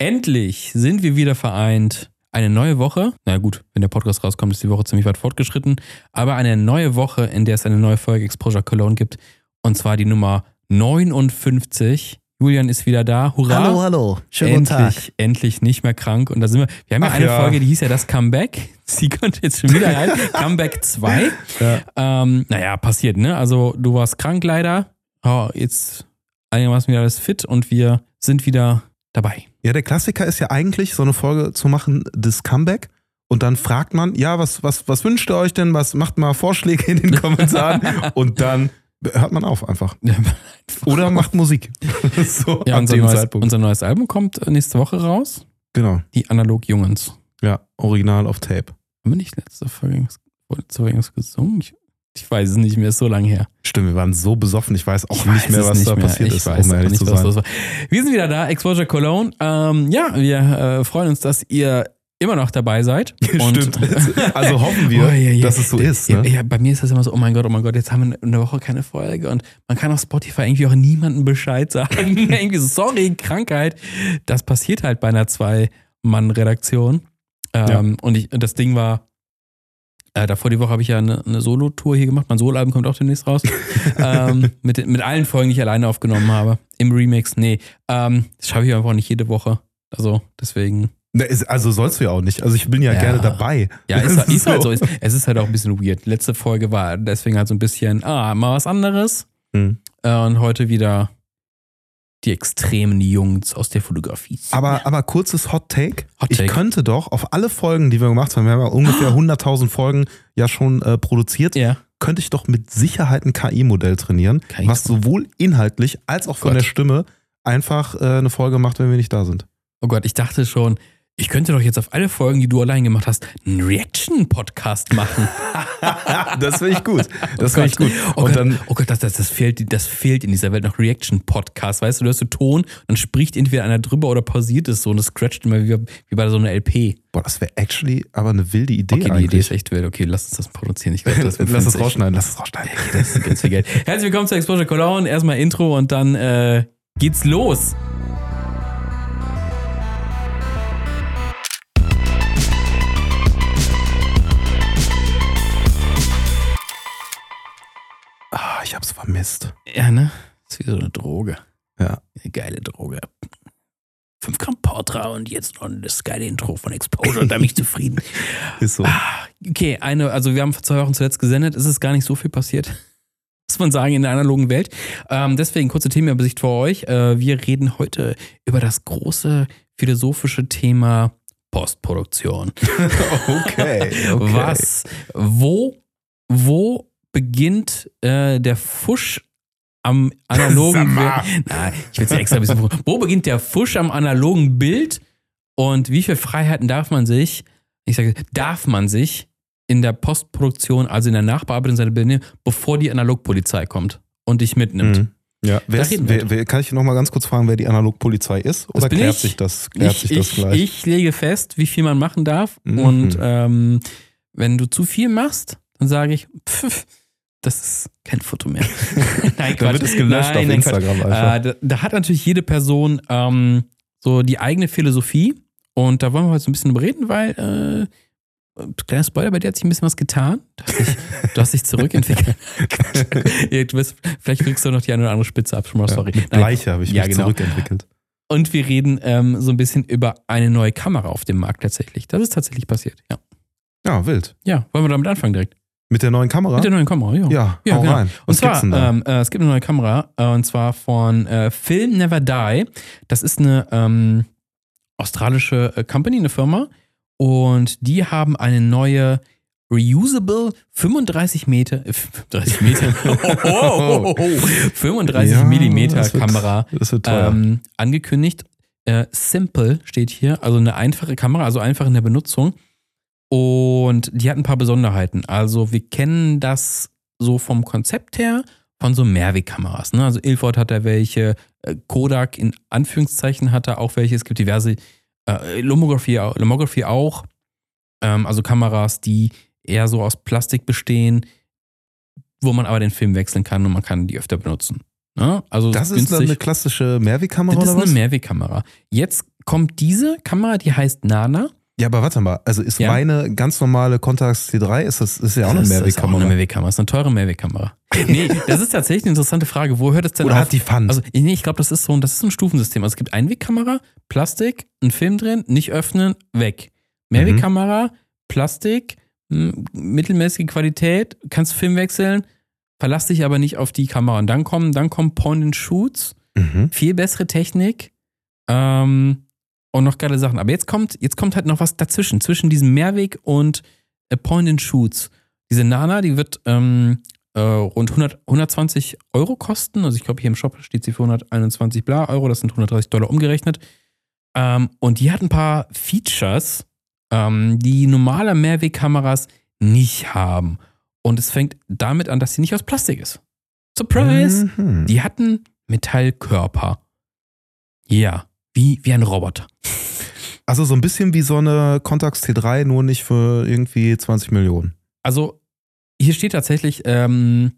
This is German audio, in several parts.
endlich sind wir wieder vereint. Eine neue Woche. Na gut, wenn der Podcast rauskommt, ist die Woche ziemlich weit fortgeschritten. Aber eine neue Woche, in der es eine neue Folge Exposure Cologne gibt. Und zwar die Nummer 59. Julian ist wieder da. Hurra. Hallo, hallo. Schönen endlich, guten Tag. endlich nicht mehr krank. Und da sind wir. Wir haben ja Ach eine ja. Folge, die hieß ja das Comeback. Sie könnte jetzt schon wieder rein. Comeback 2. Ja. Ähm, naja, passiert, ne? Also du warst krank leider. Oh, jetzt einigermaßen wieder alles fit und wir sind wieder dabei. Ja, der Klassiker ist ja eigentlich, so eine Folge zu machen, das Comeback. Und dann fragt man, ja, was, was, was wünscht ihr euch denn? Was macht mal Vorschläge in den Kommentaren? Und dann hört man auf einfach. Oder macht Musik. so Ja, unser neues, unser neues Album kommt nächste Woche raus. genau. Die Analog Jungens. Ja, original auf Tape. Haben wir nicht letzte Folge gesungen? Ich, ich weiß es nicht mehr, ist so lange her. Stimmt, wir waren so besoffen, ich weiß auch Ich nicht weiß mehr, was nicht da mehr. passiert ich ist, weiß um ehrlich nicht, zu was sein. war. Wir sind wieder da, Exposure Cologne. Ähm, ja, wir äh, freuen uns, dass ihr immer noch dabei seid. Stimmt. Also hoffen wir, Oh, ja, ja. dass es so ist. Ne? bei mir ist das immer so, oh mein Gott, oh mein Gott, jetzt haben wir eine Woche keine Folge und man kann auf Spotify irgendwie auch niemandem Bescheid sagen. irgendwie so, sorry, Krankheit. Das passiert halt bei einer Zwei-Mann-Redaktion. Ähm, Und ich, das Ding war, äh, davor die Woche habe ich ja eine, eine Solo-Tour hier gemacht. Mein Solo-Album kommt auch demnächst raus. ähm, mit, mit allen Folgen, die ich alleine aufgenommen habe. Im Remix, nee. Ähm, das schaffe ich einfach nicht jede Woche. Also deswegen. Ne, ist- Also sollst du ja auch nicht. Also ich bin ja, Ja. gerne dabei. Ja, ist, Das ist halt so. Ist, es ist halt auch ein bisschen weird. Letzte Folge war deswegen halt so ein bisschen, ah, mal was anderes. Hm. Äh, und heute wieder die extremen Jungs aus der Fotografie. Aber, aber kurzes Hot Take. Hot Ich Take. könnte doch auf alle Folgen, die wir gemacht haben, wir haben ja ungefähr 100.000 Folgen ja schon äh, produziert, ja. könnte ich doch mit Sicherheit ein KI-Modell trainieren, KI was sowohl inhaltlich als auch von Gott. der Stimme einfach äh, eine Folge macht, wenn wir nicht da sind. Oh Gott, ich dachte schon, ich könnte doch jetzt auf alle Folgen, die du allein gemacht hast, einen Reaction-Podcast machen. das finde ich gut. Das Oh finde ich gut. Oh Und Gott, dann, oh Gott das, das, das, fehlt, das fehlt in dieser Welt noch Reaction-Podcast. Weißt du, du hörst so Ton, dann spricht entweder einer drüber oder pausiert es so und es scratcht immer wie, wie bei so einer LP. boah, das wäre actually aber eine wilde Idee Okay, die eigentlich. Idee ist echt wild. Okay, lass uns das produzieren. Ich glaube, das lass es rausschneiden, lass es rausschneiden. Das ist ganz viel Geld. Herzlich willkommen zu Exposure Cologne. Erstmal Intro und dann äh, geht's los. Hab's vermisst. Ja, ne? Ist wie so eine Droge. Ja. Eine geile Droge. 5 Gramm Portra und jetzt noch das geile Intro von Exposure, da bin ich zufrieden. Ist so. Ah, okay, eine, also wir haben vor zwei Wochen zuletzt gesendet, es ist gar nicht so viel passiert. Muss man sagen, in der analogen Welt. Ähm, deswegen kurze Themenübersicht für euch. Äh, wir reden heute über das große philosophische Thema Postproduktion. Okay, okay. Was, wo, wo beginnt äh, der Fusch am analogen. Bild? Nein, ich will es extra ein bisschen. Wo beginnt der Fusch am analogen Bild und wie viele Freiheiten darf man sich, ich sage, darf man sich in der Postproduktion, also in der Nachbearbeitung seiner Bilder nehmen, bevor die Analogpolizei kommt und dich mitnimmt? Mhm. Ja, wer ist, wer, wer, kann ich noch mal ganz kurz fragen, wer die Analogpolizei ist? Das Oder bin klärt ich. sich das, klärt Ich, sich das ich, gleich? ich lege fest, wie viel man machen darf. Mhm. Und ähm, wenn du zu viel machst, dann sage ich, pff, das ist kein Foto mehr. nein, da wird es gelöscht auf Quatsch. Instagram. Äh, da, da hat natürlich jede Person ähm, so die eigene Philosophie. Und da wollen wir heute so ein bisschen drüber reden, weil, äh, kleiner Spoiler, bei dir hat sich ein bisschen was getan. Du hast dich, du hast dich zurückentwickelt. Ja, du bist, vielleicht kriegst du noch die eine oder andere Spitze ab. Schon mal, sorry. Nein. Bleiche habe ich Ja, mich genau. zurückentwickelt. Und wir reden ähm, so ein bisschen über eine neue Kamera auf dem Markt tatsächlich. Das ist tatsächlich passiert, ja. Ja, wild. Ja, wollen wir damit anfangen direkt? Mit der neuen Kamera? Mit der neuen Kamera, ja. ja, Ja, genau. rein. Und Was zwar, denn da? ähm, äh, es gibt eine neue Kamera, äh, und zwar von äh, Film Never Die. Das ist eine ähm, australische äh, Company, eine Firma. Und die haben eine neue reusable 35 Meter, äh, 35 Meter, oh, 35 Ja, Millimeter das wird- Kamera das wird ähm, angekündigt. Äh, simple steht hier, also eine einfache Kamera, also einfach in der Benutzung. Und die hat ein paar Besonderheiten. Also wir kennen das so vom Konzept her von so Mehrwegkameras. Ne? Also Ilford hat da welche, äh, Kodak in Anführungszeichen hat da auch welche. Es gibt diverse, äh, Lomography, Lomography auch. Ähm, also Kameras, die eher so aus Plastik bestehen, wo man aber den Film wechseln kann und man kann die öfter benutzen. Ne? Also das ist dann eine klassische Mehrwegkamera Das ist oder eine was? Mehrwegkamera. Jetzt kommt diese Kamera, die heißt Nana. Ja, aber warte mal, also ist Ja. meine ganz normale Contax T3, ist das ist ja auch eine Das ist auch Mehrwegkamera. eine Mehrwegkamera. Das ist eine teure Mehrwegkamera. Nee, das ist tatsächlich eine interessante Frage. Wo hört es denn Oder auf? hat die Pfand? Also, nee, ich glaube, das ist so ein, das ist ein Stufensystem. Also es gibt Einwegkamera, Plastik, ein Film drin, nicht öffnen, weg. Mehrwegkamera, Plastik, m, mittelmäßige Qualität, kannst Film wechseln, verlass dich aber nicht auf die Kamera. Und dann kommen, dann kommen Point and Shoots, mhm. viel bessere Technik ähm, und noch geile Sachen. Aber jetzt kommt, jetzt kommt halt noch was dazwischen, zwischen diesem Mehrweg und äh, Point and Shoots. Diese Nana, die wird ähm, äh, rund 100, 120 Euro kosten. Also ich glaube, hier im Shop steht sie für 121 bla Euro, das sind 130 Dollar umgerechnet. Ähm, und die hat ein paar Features, ähm, die normale Mehrwegkameras nicht haben. Und es fängt damit an, dass sie nicht aus Plastik ist. Surprise! Mhm. Die hatten Metallkörper. Ja, wie, wie ein Roboter. Also so ein bisschen wie so eine Contax T3, nur nicht für irgendwie 20 Millionen. Also, hier steht tatsächlich, ähm,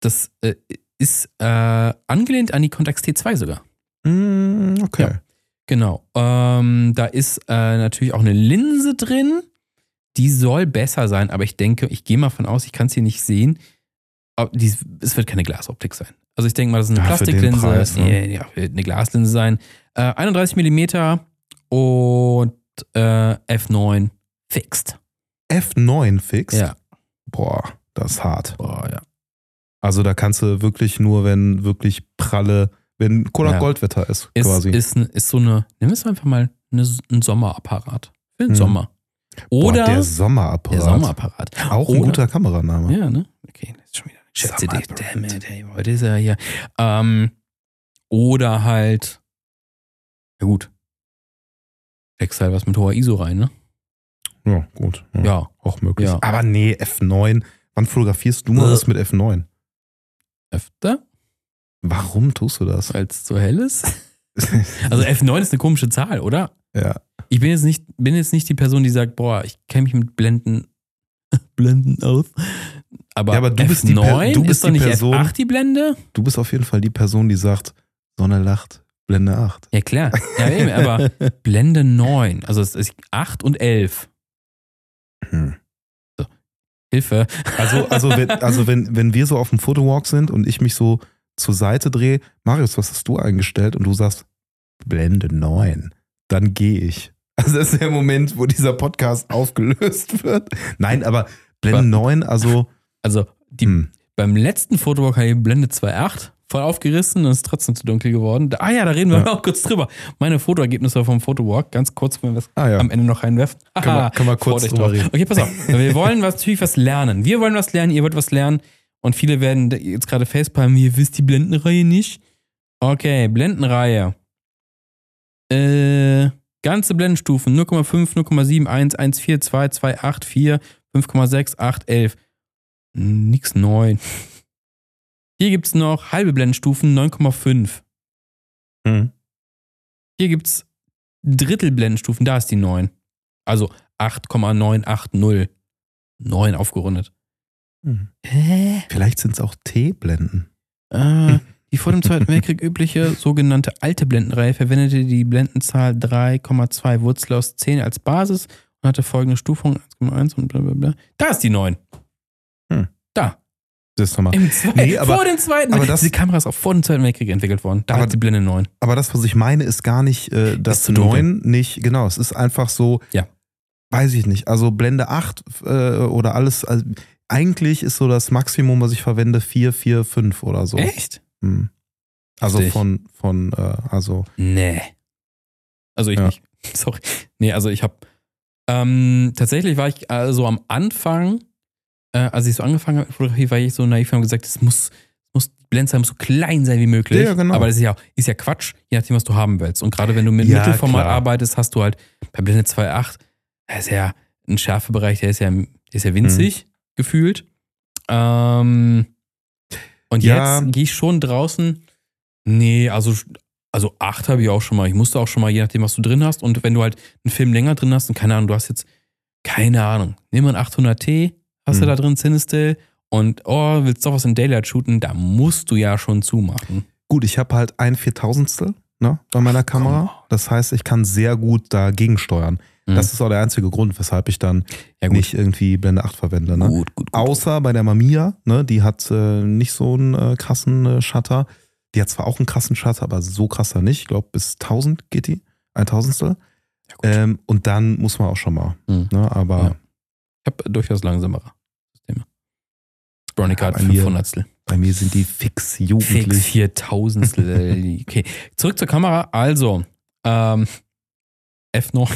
das äh, ist äh, angelehnt an die Contax T2 sogar. Mm, okay. Ja. Genau. Ähm, da ist äh, natürlich auch eine Linse drin. Die soll besser sein, aber ich denke, ich gehe mal von aus, ich kann es hier nicht sehen. Aber die, es wird keine Glasoptik sein. Also ich denke mal, das ist eine Ja, Plastiklinse. Preis, ne? ja, wird eine Glaslinse sein. Äh, 31 mm und äh, F9 fixed. F9 fix? Ja. Boah, das ist hart. Boah, ja. Also da kannst du wirklich nur, wenn wirklich pralle, wenn Kodak Ja. Goldwetter ist, Ist, quasi. ist, ein- ist so eine, wir es einfach mal, eine, ein Sommerapparat. Für den Hm. Sommer. Boah, Oder der Sommerapparat. der Sommerapparat. Auch ein Oder- guter Kameraname. Ja, ne? Okay, das ist schon wieder. Schätze dich, damn it, ey, heute ist er hier. Ähm, oder halt, ja gut, steckst halt was mit hoher ISO rein, ne? Ja, gut. Ja, Ja. Auch möglich. Ja. Aber nee, F9. Wann fotografierst du mal Äh. was mit F9? Öfter, Warum tust du das? weil es zu hell ist. Also F9 ist eine komische Zahl, oder? ja. Ich bin jetzt nicht, bin jetzt nicht die Person, die sagt, boah, ich kenne mich mit Blenden, Blenden aus. Aber, Ja, aber du F9 bist die Per- du bist ist doch die nicht Person- F8 die Blende? Du bist auf jeden Fall die Person, die sagt, Sonne lacht, Blende 8. Ja, klar. Ja, eben, aber Blende 9, also es ist 8 und 11. Hm. Hilfe. Also, also, wenn, also wenn, wenn wir so auf dem Fotowalk sind und ich mich so zur Seite drehe, Marius, was hast du eingestellt? Und du sagst, Blende 9, dann gehe ich. Also das ist der Moment, wo dieser Podcast aufgelöst wird. Nein, aber Blende Aber- 9, also Also die, hm, beim letzten Fotowalk habe ich Blende 2.8 voll aufgerissen und es ist trotzdem zu dunkel geworden. Da- Ah ja, da reden wir Ja. auch kurz drüber. Meine Fotoergebnisse vom Fotowalk, ganz kurz, wenn wir das ah ja, am Ende noch reinwerfen. kann man, kann man kurz drüber reden. Okay, pass auf. Wir wollen was, natürlich was lernen. Wir wollen was lernen, ihr wollt was lernen. Und viele werden jetzt gerade facepalmen, ihr wisst die Blendenreihe nicht. Okay, Blendenreihe. Äh, ganze Blendenstufen 0,5, 0,7, 1, 1, 4, 2, 2, 8, 4, 5,6, 8, 11. Nix neu. Hier gibt es noch halbe Blendenstufen 9,5. Hm. Hier gibt es Drittelblendenstufen, da ist die 9. Also 8,980. 9 aufgerundet. Hm. Hä? Vielleicht sind es auch T-Blenden. Äh, die vor dem Zweiten Weltkrieg übliche sogenannte alte Blendenreihe verwendete die Blendenzahl 3,2 Wurzel aus 10 als Basis und hatte folgende Stufung 1,1 und bla bla bla. Da ist die 9. Hm. Da. Das ist nochmal. Im Zweiten, Nee, aber- vor dem Zweiten aber das- Diese Kamera ist auch vor dem Zweiten Weltkrieg entwickelt worden. Da Aber- hat die Blende 9. Aber das, was ich meine, ist gar nicht äh, das zu dunkel. 9, nicht, genau, es ist einfach so, Ja. weiß ich nicht, also Blende 8 äh, oder alles, also eigentlich ist so das Maximum, was ich verwende, 4, 4, 5 oder so. Echt? Hm. Also Heftig. von, von, äh, also, Nee. Also ich Ja. nicht. Sorry. Nee, also ich habe ähm, tatsächlich war ich also am Anfang, äh, als ich so angefangen habe mit Fotografie, war ich so naiv und habe gesagt, es muss, muss, die Blendzahl muss so klein sein wie möglich. Ja, genau. Aber das ist ja, ist ja Quatsch, je nachdem, was du haben willst. Und gerade wenn du mit Ja, Mittelformat klar. arbeitest, hast du halt bei Blende 2.8, das ist ja ein Schärfebereich, der ist ja, der ist ja winzig gefühlt. Ähm, und Ja. jetzt gehe ich schon draußen. Nee, also, also 8 habe ich auch schon mal. Ich musste auch schon mal, je nachdem, was du drin hast. Und wenn du halt einen Film länger drin hast und keine Ahnung, du hast jetzt, keine Ahnung, nimm mal einen 800T, hast du Mhm. da drin Cinestill und oh, willst doch was in Daylight shooten, da musst du ja schon zumachen. gut, ich habe halt ein Viertausendstel ne, bei meiner Kamera. Das heißt, ich kann sehr gut dagegen steuern. Mhm. Das ist auch der einzige Grund, weshalb ich dann ja, nicht irgendwie Blende 8 verwende. Ne? gut, gut, gut. Außer bei der Mamiya, ne, die hat äh, nicht so einen äh, krassen äh, Shutter. Die hat zwar auch einen krassen Shutter, aber so krasser nicht. Ich glaube, bis 1000 geht die. Ein Tausendstel. Ja. Ähm, und dann muss man auch schon mal. Mhm. Ne, aber Ja. Ich habe durchaus langsamere Systeme. Bronica Ja, hat bei mir 500 bei mir sind die fix jugendlich. Fix 4000 Okay, zurück zur Kamera. Also, ähm, F9.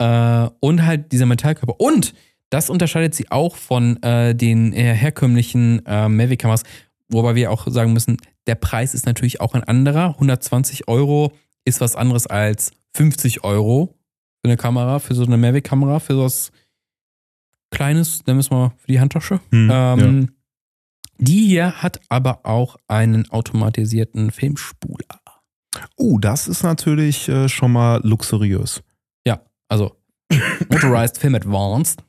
Äh, und halt dieser Metallkörper. Und das unterscheidet sie auch von äh, den eher herkömmlichen äh, Mavic-Kameras, wobei wir auch sagen müssen, der Preis ist natürlich auch ein anderer. 120 Euro ist was anderes als 50 Euro für eine Kamera, für so eine Mavic-Kamera, für sowas Kleines, nennen wir es mal für die Handtasche. Hm, Ähm, Die hier hat aber auch einen automatisierten Filmspuler. Oh, das ist natürlich äh, schon mal luxuriös. Also Motorized Film Advanced.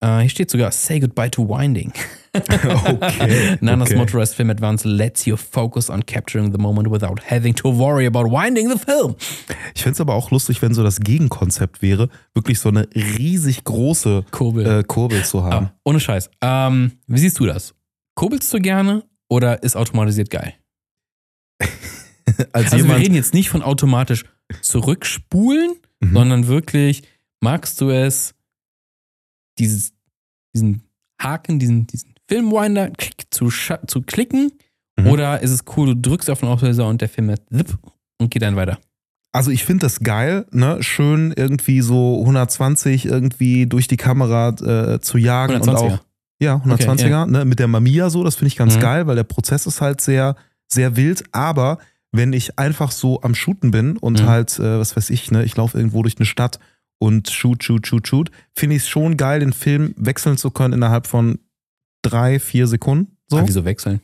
Äh, hier steht sogar Say Goodbye to Winding. Okay, Nanas okay. Motorized Film Advanced lets you focus on capturing the moment without having to worry about winding the film. Ich fände es aber auch lustig, wenn so das Gegenkonzept wäre, wirklich so eine riesig große Kurbel. äh, Kurbel zu haben. ah, ohne Scheiß. Ähm, wie siehst du das? Kurbelst du gerne oder ist automatisiert geil? Als Also wir reden jetzt nicht von automatisch zurückspulen, Mhm. sondern wirklich, magst du es, dieses, diesen Haken, diesen, diesen Filmwinder zu, zu klicken? Mhm. Oder ist es cool, du drückst auf den Auslöser und der Film macht zip und geht dann weiter? Also ich finde das geil, ne? Schön irgendwie so 120 irgendwie durch die Kamera äh, zu jagen und 120er. auch ja 120er, Okay, ja. ne? Mit der Mamiya so, das finde ich ganz Mhm. geil, weil der Prozess ist halt sehr sehr wild. Aber wenn ich einfach so am Shooten bin und Mhm. halt äh, was weiß ich, ne? Ich laufe irgendwo durch eine Stadt und shoot, shoot, shoot, shoot, finde ich es schon geil, den Film wechseln zu können innerhalb von drei, vier Sekunden. So. Ah, wieso wechseln?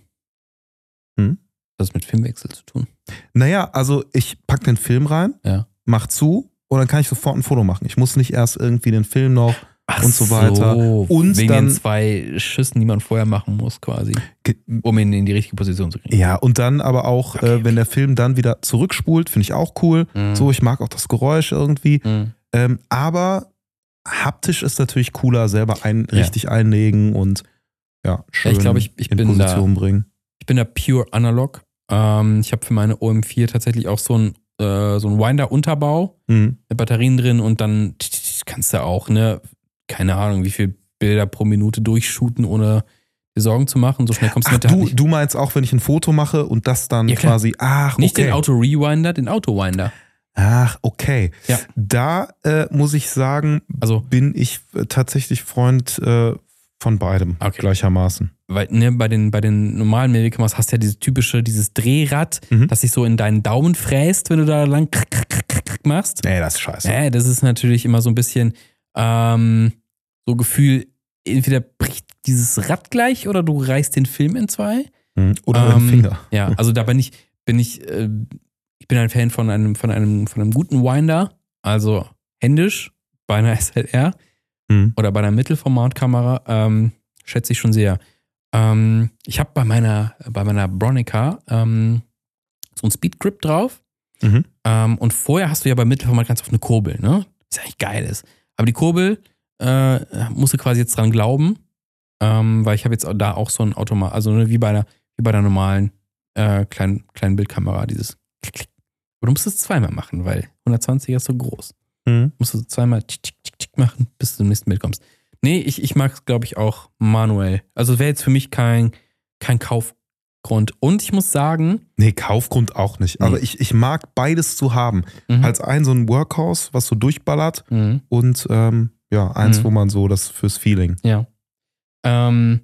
Hm? Das hat mit Filmwechsel zu tun. Naja, also ich pack den Film rein, Ja. mach zu und dann kann ich sofort ein Foto machen. Ich muss nicht erst irgendwie den Film noch Ach Und so weiter. Und wegen dann- den zwei Schüssen, die man vorher machen muss, quasi, um ihn in die richtige Position zu kriegen. ja und dann aber auch, Okay, äh, wenn der Film dann wieder zurückspult, finde ich auch cool. Mhm. So, ich mag auch das Geräusch irgendwie. Mhm. Ähm, aber haptisch ist natürlich cooler, selber ein, Ja. richtig einlegen und ja, schön ich glaube, ich- ich in bin da- Position bringen. Ich bin da pure analog. Ähm, ich habe für meine OM4 tatsächlich auch so einen äh, so einen Winder-Unterbau Mhm. mit Batterien drin und dann kannst du auch, ne, keine Ahnung, wie viel Bilder pro Minute durchshooten, ohne dir Sorgen zu machen. So schnell kommst du Ach, mit du, du meinst auch, wenn ich ein Foto mache und das dann Ja, quasi, ach, okay. Nicht den Auto-Rewinder, den Auto-Winder. Ach, okay. Ja. Da äh, muss ich sagen, Also, bin ich äh, tatsächlich Freund äh, von beidem Okay. gleichermaßen. weil, ne, bei den, bei den normalen Mavic-Kameras hast du ja dieses typische, dieses Drehrad, Mhm. das sich so in deinen Daumen fräst, wenn du da lang krack, krack, krack, machst. Nee, das ist scheiße. Ja, das ist natürlich immer so ein bisschen ähm, so Gefühl, entweder bricht dieses Rad gleich oder du reißt den Film in zwei. Mhm. Oder Ähm, dein Finger. Ja, also da bin ich, bin ich, äh, ich bin ein Fan von einem, von einem, von einem guten Winder, also händisch bei einer SLR Mhm. oder bei einer Mittelformatkamera, ähm, schätze ich schon sehr. Ähm, ich habe bei meiner, bei meiner Bronica ähm, so ein Speed Grip drauf. Mhm. Ähm, und vorher hast du ja bei Mittelformat ganz oft eine Kurbel, ne? Was ja eigentlich geil ist. Aber die Kurbel äh, musst du quasi jetzt dran glauben, ähm, weil ich habe jetzt da auch so ein Automat, also ne, wie bei der, wie bei der normalen äh, kleinen, kleinen Bildkamera, dieses Klick, Klick. Aber du musst es zweimal machen, weil 120er ist so groß. Mhm. Musst du zweimal tick, tick, tick, tick machen, bis du zum nächsten Bild kommst. Nee, ich, ich mag es, glaube ich, auch manuell. Also wäre jetzt für mich kein, kein Kaufgrund. Und ich muss sagen, Nee, Kaufgrund auch nicht. Nee. Aber ich, ich mag beides zu haben. mhm, Als ein so ein Workhouse, was so durchballert mhm. und ähm, ja, eins, Mhm. wo man so das fürs Feeling. Ja. Ähm,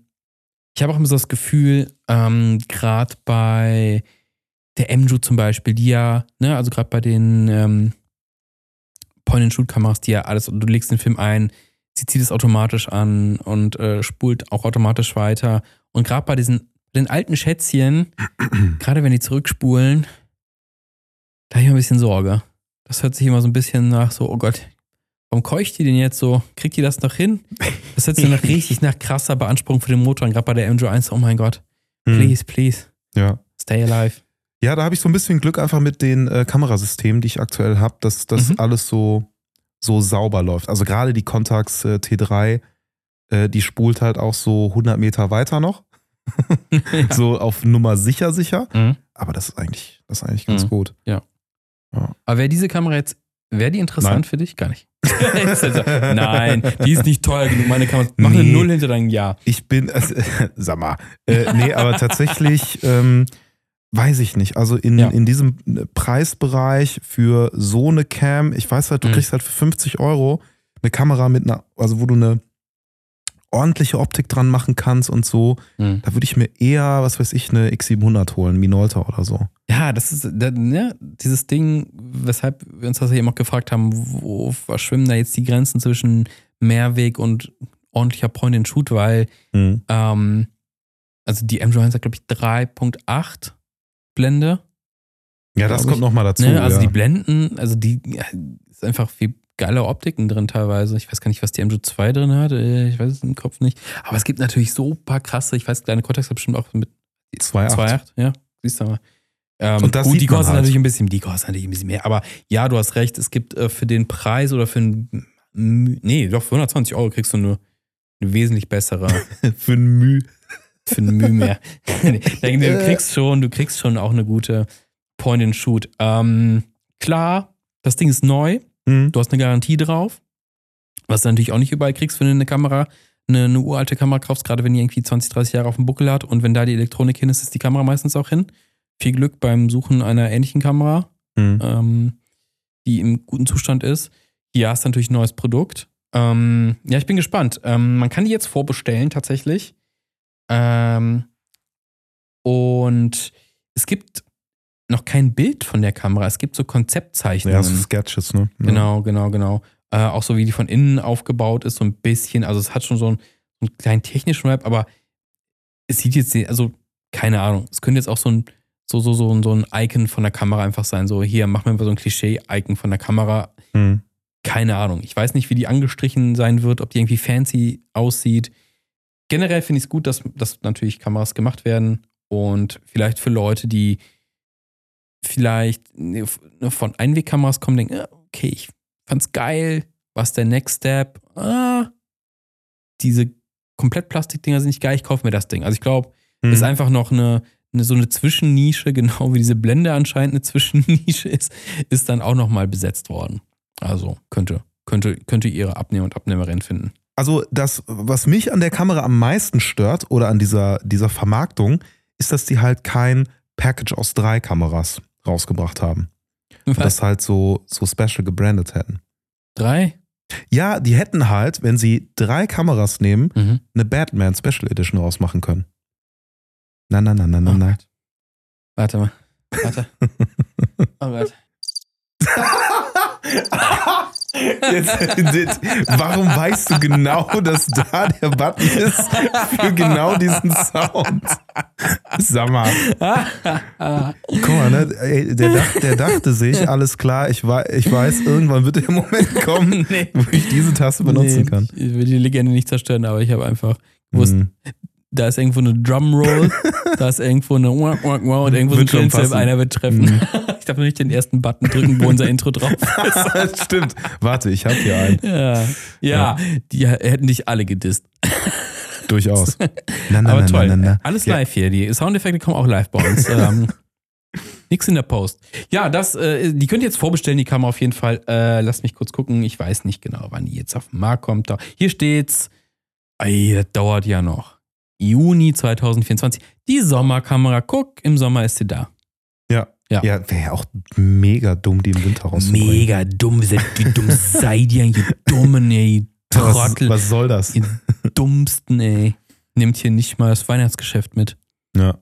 ich habe auch immer so das Gefühl, ähm, gerade bei der MJU zum Beispiel, die ja, ne, also gerade bei den ähm, Point-and-Shoot-Kameras, die ja alles, du legst den Film ein, sie zieht es automatisch an und äh, spult auch automatisch weiter. Und gerade bei diesen den alten Schätzchen, gerade wenn die zurückspulen, da habe ich immer ein bisschen Sorge. Das hört sich immer so ein bisschen nach so, oh Gott, warum keucht die denn jetzt so? Kriegt die das noch hin? Das hört sich nach richtig nach krasser Beanspruchung für den Motor an, gerade bei der MJ1. Oh mein Gott, Mhm. please, please, Ja. stay alive. Ja, da habe ich so ein bisschen Glück einfach mit den äh, Kamerasystemen, die ich aktuell habe, dass das Mhm. alles so, so sauber läuft. Also gerade die Contax äh, T3, äh, die spult halt auch so 100 Meter weiter noch. Ja. So auf Nummer sicher, sicher. Mhm. Aber das ist eigentlich, das ist eigentlich ganz Mhm. gut. Aber wäre diese Kamera jetzt, wäre die interessant Nein. für dich? Gar nicht. Also, Nein, die ist nicht teuer genug. Meine Kamera, mach eine Nee. Null hinter deinem Ja. Ich bin, äh, sag mal, äh, nee, aber tatsächlich ähm, weiß ich nicht. Also in, Ja. in diesem Preisbereich für so eine Cam, ich weiß halt, du Mhm. kriegst halt für 50 Euro eine Kamera mit einer, also wo du eine ordentliche Optik dran machen kannst und so. Mhm. Da würde ich mir eher, was weiß ich, eine X700 holen, Minolta oder so. Ja, das ist da, ne, dieses Ding, weshalb wir uns das eben auch gefragt haben, wo verschwimmen da jetzt die Grenzen zwischen Mehrweg und ordentlicher Point-and-Shoot, weil Mhm. ähm, also die MJ1 hat, glaube ich, 3.8 Blende. Ja, das kommt nochmal dazu. Ne? Also ja. die Blenden, also die ist einfach viel geile Optiken drin teilweise. Ich weiß gar nicht, was die MJ2 drin hat. äh, Ich weiß es im Kopf nicht. Aber es gibt natürlich so ein paar krasse, ich weiß, kleine Cortex hat bestimmt auch mit 2,8. 2,8, ja. Siehst du mal. Ähm, Und das gut, die man kostet halt. natürlich ein bisschen, die kostet natürlich ein bisschen mehr. Aber ja, du hast recht, es gibt äh, für den Preis oder für ein, nee, doch für 120 Euro kriegst du nur eine wesentlich bessere Für ein Müh. Für ein Mühe mehr. Du kriegst schon, du kriegst schon auch eine gute Point and Shoot. Ähm, klar, das Ding ist neu, Mhm. du hast eine Garantie drauf, was du natürlich auch nicht überall kriegst, wenn du eine Kamera, eine, eine uralte Kamera kaufst, gerade wenn die irgendwie 20, 30 Jahre auf dem Buckel hat und wenn da die Elektronik hin ist, ist die Kamera meistens auch hin. Viel Glück beim Suchen einer ähnlichen Kamera, Mhm. ähm, die im guten Zustand ist. Hier hast du natürlich ein neues Produkt. Ähm, ja, ich bin gespannt. Ähm, man kann die jetzt vorbestellen tatsächlich. Ähm, und es gibt noch kein Bild von der Kamera. Es gibt so Konzeptzeichnungen. Ja, so Sketches, ne? Ja. Genau, genau, genau. Äh, auch so wie die von innen aufgebaut ist, so ein bisschen. Also es hat schon so einen, so einen kleinen technischen Rap, aber es sieht jetzt, also keine Ahnung. Es könnte jetzt auch so ein, so, so, so, ein- so ein Icon von der Kamera einfach sein. So, hier, mach mir mal so ein Klischee-Icon von der Kamera. Mhm. Keine Ahnung. Ich weiß nicht, wie die angestrichen sein wird, ob die irgendwie fancy aussieht. Generell finde ich es gut, dass, dass natürlich Kameras gemacht werden und vielleicht für Leute, die vielleicht von Einwegkameras kommen, denken, ah, okay, ich fand's geil, was der Next Step? Ah, diese komplett Plastikdinger sind nicht geil, ich kaufe mir das Ding. Also ich glaube, Mhm. ist einfach noch eine, eine so eine Zwischennische, genau wie diese Blende anscheinend eine Zwischennische ist, ist dann auch nochmal besetzt worden. Also könnte, könnte, könnte ihre Abnehmer und Abnehmerin finden. Also das, was mich an der Kamera am meisten stört oder an dieser, dieser Vermarktung, ist, dass die halt kein Package aus drei Kameras rausgebracht haben. Und das halt so, so special gebrandet hätten. Drei? Ja, die hätten halt, wenn sie drei Kameras nehmen, Mhm. eine Batman Special Edition rausmachen können. Na, na, na, na, na, Oh na. Warte mal. Warte. Oh Gott. Jetzt, jetzt, warum weißt du genau, dass da der Button ist für genau diesen Sound? Sag mal. Guck mal, ne? Ey, der, dach, der dachte sich, alles klar, ich, ich weiß, irgendwann wird der Moment kommen, nee. wo ich diese Taste benutzen nee, kann. Ich will die Legende nicht zerstören, aber ich habe einfach gewusst, Hm. Da ist irgendwo eine Drumroll, da ist irgendwo eine Wah, Wah, Wah und irgendwo Wird so ein passen. einer wird treffen. Mhm. Ich darf noch nicht den ersten Button drücken, wo unser Intro drauf ist. Stimmt. Warte, ich habe hier einen. Ja, ja, die hätten dich alle gedisst. Durchaus. Na, na, Aber na, toll. na, na. Alles Ja. live hier. Die Soundeffekte kommen auch live bei uns. ähm, nix in der Post. Ja, das, äh, die könnt ihr jetzt vorbestellen, die Kamera auf jeden Fall. Äh, lasst mich kurz gucken. Ich weiß nicht genau, wann die jetzt auf den Markt kommt. Hier steht's. Ey, das dauert ja noch. Juni 2024. Die Sommerkamera. Guck, im Sommer ist sie da. Ja. Ja. Ja, wäre ja auch mega dumm, die im Winter rauszubringen. Mega dumm. Wie dumm seid ihr, ihr Dummen, ey. Was, Trottel. was soll das? Ihr Dummsten, ey. Nehmt hier nicht mal das Weihnachtsgeschäft mit. Ja.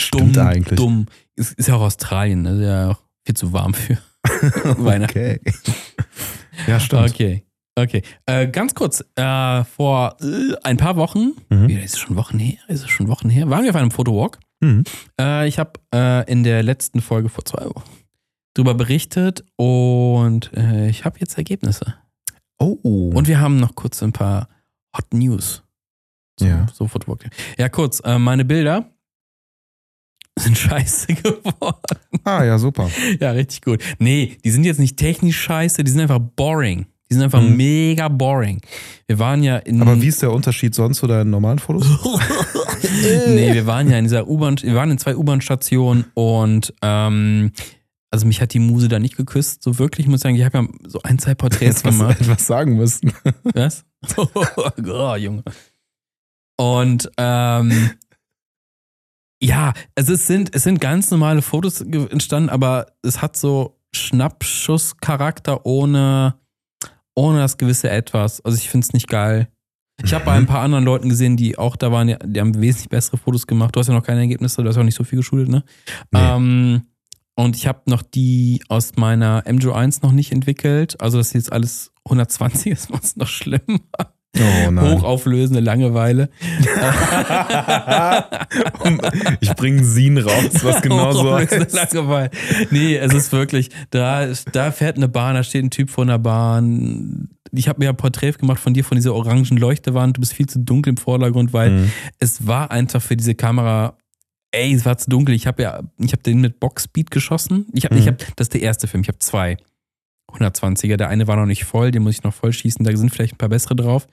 Stimmt dumm, eigentlich. Dumm. Ist, ist ja auch Australien, ne? Ist ja auch viel zu warm für Weihnachten. Okay. Ja, stimmt. Okay. Okay. Äh, ganz kurz, äh, vor äh, ein paar Wochen, Mhm. ist es schon Wochen her? Ist es schon Wochen her? Waren wir auf einem Fotowalk? Mhm. Äh, ich habe äh, in der letzten Folge vor zwei Wochen drüber berichtet und äh, ich habe jetzt Ergebnisse. Oh. Und wir haben noch kurz ein paar Hot News. So, Ja. so Fotowalk. Ja, kurz, meine Bilder sind scheiße geworden. Ah, ja, super. Ja, richtig gut. Nee, die sind jetzt nicht technisch scheiße, die sind einfach boring. Die sind einfach Mhm. mega boring. Wir waren ja in. Aber wie ist der Unterschied sonst zu deinen normalen Fotos? nee, wir waren ja in dieser U-Bahn, wir waren in zwei U-Bahn-Stationen und ähm, also mich hat die Muse da nicht geküsst, so wirklich. Ich muss sagen, ich habe ja so ein, zwei Porträts gemacht. etwas sagen müssen. Was? oh, Junge. Und ähm, ja, also es sind, es sind ganz normale Fotos entstanden, aber es hat so Schnappschusscharakter ohne, ohne das gewisse Etwas. Also ich finde es nicht geil. Ich habe bei ein paar anderen Leuten gesehen, die auch da waren, die, haben wesentlich bessere Fotos gemacht. Du hast ja noch keine Ergebnisse, du hast ja auch nicht so viel geschult, ne? Nee. Ähm, und ich habe noch die aus meiner MJO1 noch nicht entwickelt. Also das ist jetzt alles 120 ist was noch schlimmer. Oh. Hochauflösende Langeweile. ich bringe Sin raus, was genau so heißt. Langeweile. Nee, es ist wirklich, da, da fährt eine Bahn, da steht ein Typ vor einer Bahn. Ich habe mir ein Porträt gemacht von dir, von dieser orangen Leuchtewand. Du bist viel zu dunkel im Vordergrund, weil Mhm. es war einfach für diese Kamera, ey, es war zu dunkel. Ich habe ja, ich habe den mit Boxspeed geschossen. Ich habe, ich Mhm. habe, das ist der erste Film. Ich habe zwei 120er. Der eine war noch nicht voll, den muss ich noch voll schießen. Da sind vielleicht ein paar bessere drauf,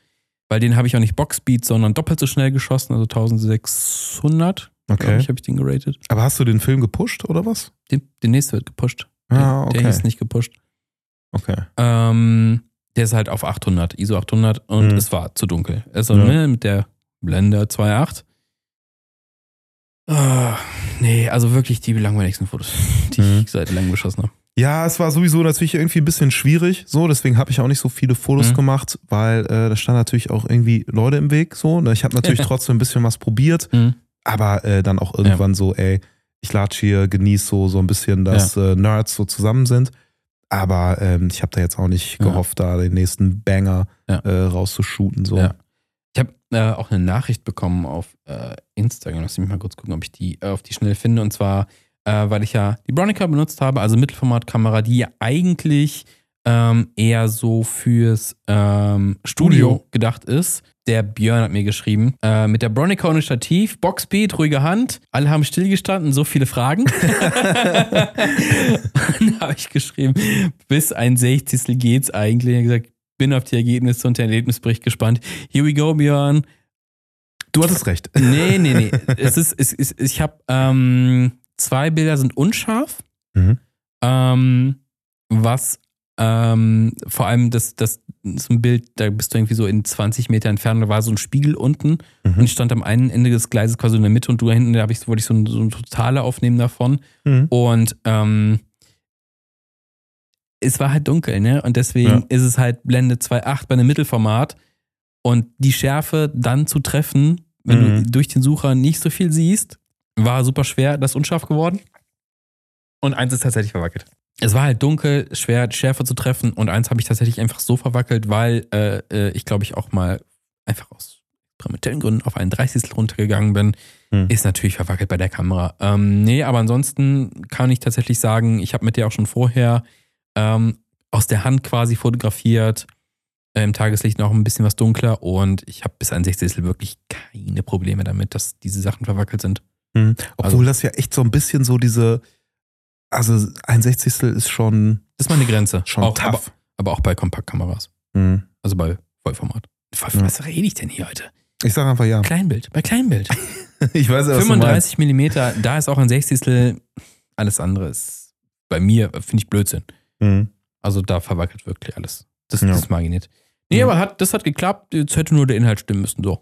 weil den habe ich auch nicht Boxspeed, sondern doppelt so schnell geschossen, also 1600. glaube Okay. ich, habe ich den geratet. Aber hast du den Film gepusht oder was? Den, den nächste wird gepusht. Ah, Der okay. hieß nicht gepusht. Okay. Ähm, der ist halt auf 800, ISO 800 und Mhm. es war zu dunkel. Also Ja. ne, mit der Blende 2.8. Ah, nee, also wirklich die langweiligsten Fotos, die Mhm. ich seit langem geschossen habe. Ja, es war sowieso natürlich irgendwie ein bisschen schwierig, so, deswegen habe ich auch nicht so viele Fotos Mhm. gemacht, weil äh, da stand natürlich auch irgendwie Leute im Weg, so. Ne? Ich habe natürlich trotzdem ein bisschen was probiert, Mhm. aber äh, dann auch irgendwann so, ey, ich latsch hier, genieß so, so ein bisschen, dass äh, Nerds so zusammen sind. Aber ähm, ich habe da jetzt auch nicht Ja. gehofft, da den nächsten Banger Ja. äh, rauszushooten. So. Ja. Ich habe äh, auch eine Nachricht bekommen auf äh, Instagram. Lass mich mal kurz gucken, ob ich die äh, auf die schnell finde. Und zwar, äh, weil ich ja die Bronica benutzt habe, also Mittelformatkamera, die ja eigentlich ähm, eher so fürs ähm, Studio, Studio. gedacht ist. Der Björn hat mir geschrieben, äh, mit der Bronica ohne Stativ, Boxbeat, ruhige Hand, alle haben stillgestanden, so viele Fragen. Dann habe ich geschrieben, bis ein Sechzigstel geht's eigentlich. Hat gesagt, bin auf die Ergebnisse und den Erlebnisbericht gespannt. Here we go, Björn. Du hattest recht. Nee, nee, nee. es ist, es ist, ich habe ähm, zwei Bilder sind unscharf. Mhm. Ähm, was ähm, vor allem das, das ist ein Bild, da bist du irgendwie so in 20 Meter entfernt, da war so ein Spiegel unten und Mhm. ich stand am einen Ende des Gleises quasi in der Mitte und du da hinten, da hab ich, wollte ich so ein, so ein totale aufnehmen davon. Mhm. Und ähm, es war halt dunkel, ne? Und deswegen Ja. ist es halt Blende 2.8 bei einem Mittelformat. Und die Schärfe dann zu treffen, wenn Mhm. du durch den Sucher nicht so viel siehst, war super schwer. Das unscharf geworden. Und eins ist tatsächlich verwackelt. Es war halt dunkel, schwer, Schärfe zu treffen. Und eins habe ich tatsächlich einfach so verwackelt, weil äh, äh, ich glaube ich auch mal einfach aus experimentellen Gründen auf einen 30. runtergegangen bin. Mhm. Ist natürlich verwackelt bei der Kamera. Ähm, nee, aber ansonsten kann ich tatsächlich sagen, ich habe mit der auch schon vorher ähm, aus der Hand quasi fotografiert. Äh, Im Tageslicht noch ein bisschen was dunkler und ich habe bis ein Sechzigstel wirklich keine Probleme damit, dass diese Sachen verwackelt sind. Mhm. Obwohl Also- das ja echt so ein bisschen so diese, also ein Sechzigstel ist schon, Das ist meine Grenze. schon auch, aber, tough. aber auch bei Kompaktkameras. Mhm. Also bei Vollformat. Ja. Was rede ich denn hier heute? Ich sage einfach ja. Kleinbild. Bei Kleinbild. Ich weiß ja, was du meinst. 35 Millimeter, da ist auch ein Sechzigstel. Alles andere ist bei mir, finde ich Blödsinn. Mhm. Also da verwackelt wirklich alles. Das, Ja. das mag ich nicht. Nee, Ja. aber hat, das hat geklappt. Jetzt hätte nur der Inhalt stimmen müssen. So.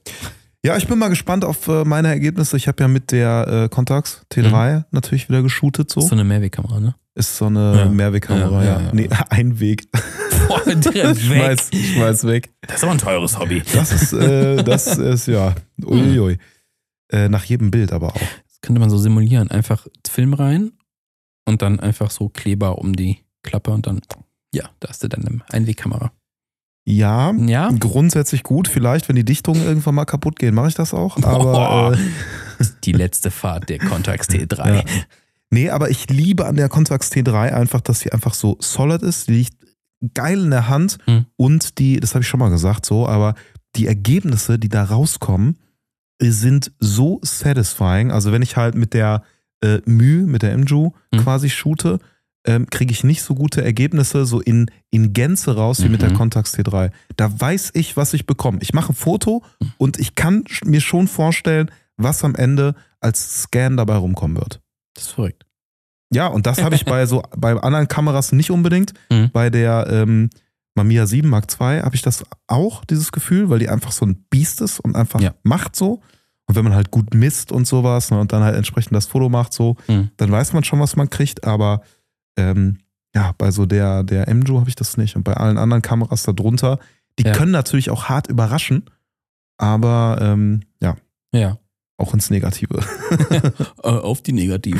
Ja, ich bin mal gespannt auf äh, meine Ergebnisse. Ich habe ja mit der äh, Contax T3 natürlich wieder geshootet. So. Ist so eine Mehrwegkamera, ne? Ist so eine Ja. Mehrwegkamera, Ja, ja. ja. Nee, ein Weg. Boah, direkt Schmeiß, schmeiß weg. Das ist aber ein teures Hobby. Das ist, äh, das ist ja, uiuiui. Äh, nach jedem Bild aber auch. Das könnte man so simulieren. Einfach Film rein und dann einfach so Kleber um die Klappe und dann, ja, da hast du dann eine Einwegkamera. Ja, Ja? grundsätzlich gut. Vielleicht, wenn die Dichtungen irgendwann mal kaputt gehen, mache ich das auch. Aber äh, Die letzte Fahrt der Contax T3. Ja. nee, aber ich liebe an der Contax T3 einfach, dass sie einfach so solid ist. Die liegt geil in der Hand Mhm. und die, das habe ich schon mal gesagt, so, aber die Ergebnisse, die da rauskommen, sind so satisfying. Also wenn ich halt mit der äh, Mühe mit der MJU Mhm. quasi shoote, ähm, kriege ich nicht so gute Ergebnisse so in, in Gänze raus wie mit der Mhm. Contax T3. Da weiß ich, was ich bekomme. Ich mache ein Foto und ich kann mir schon vorstellen, was am Ende als Scan dabei rumkommen wird. Das ist verrückt. Ja, und das habe ich bei so bei anderen Kameras nicht unbedingt. Mhm. Bei der ähm, Mamiya 7 Mark II habe ich das auch, dieses Gefühl, weil die einfach so ein Biest ist und einfach Ja. macht so. Und wenn man halt gut misst und sowas ne, und dann halt entsprechend das Foto macht, so, Mhm. dann weiß man schon, was man kriegt. Aber ähm, ja, bei so der, der MJU habe ich das nicht. Und bei allen anderen Kameras darunter, die Ja. können natürlich auch hart überraschen, aber ähm, ja, Ja. auch ins Negative. Äh, auf die Negative.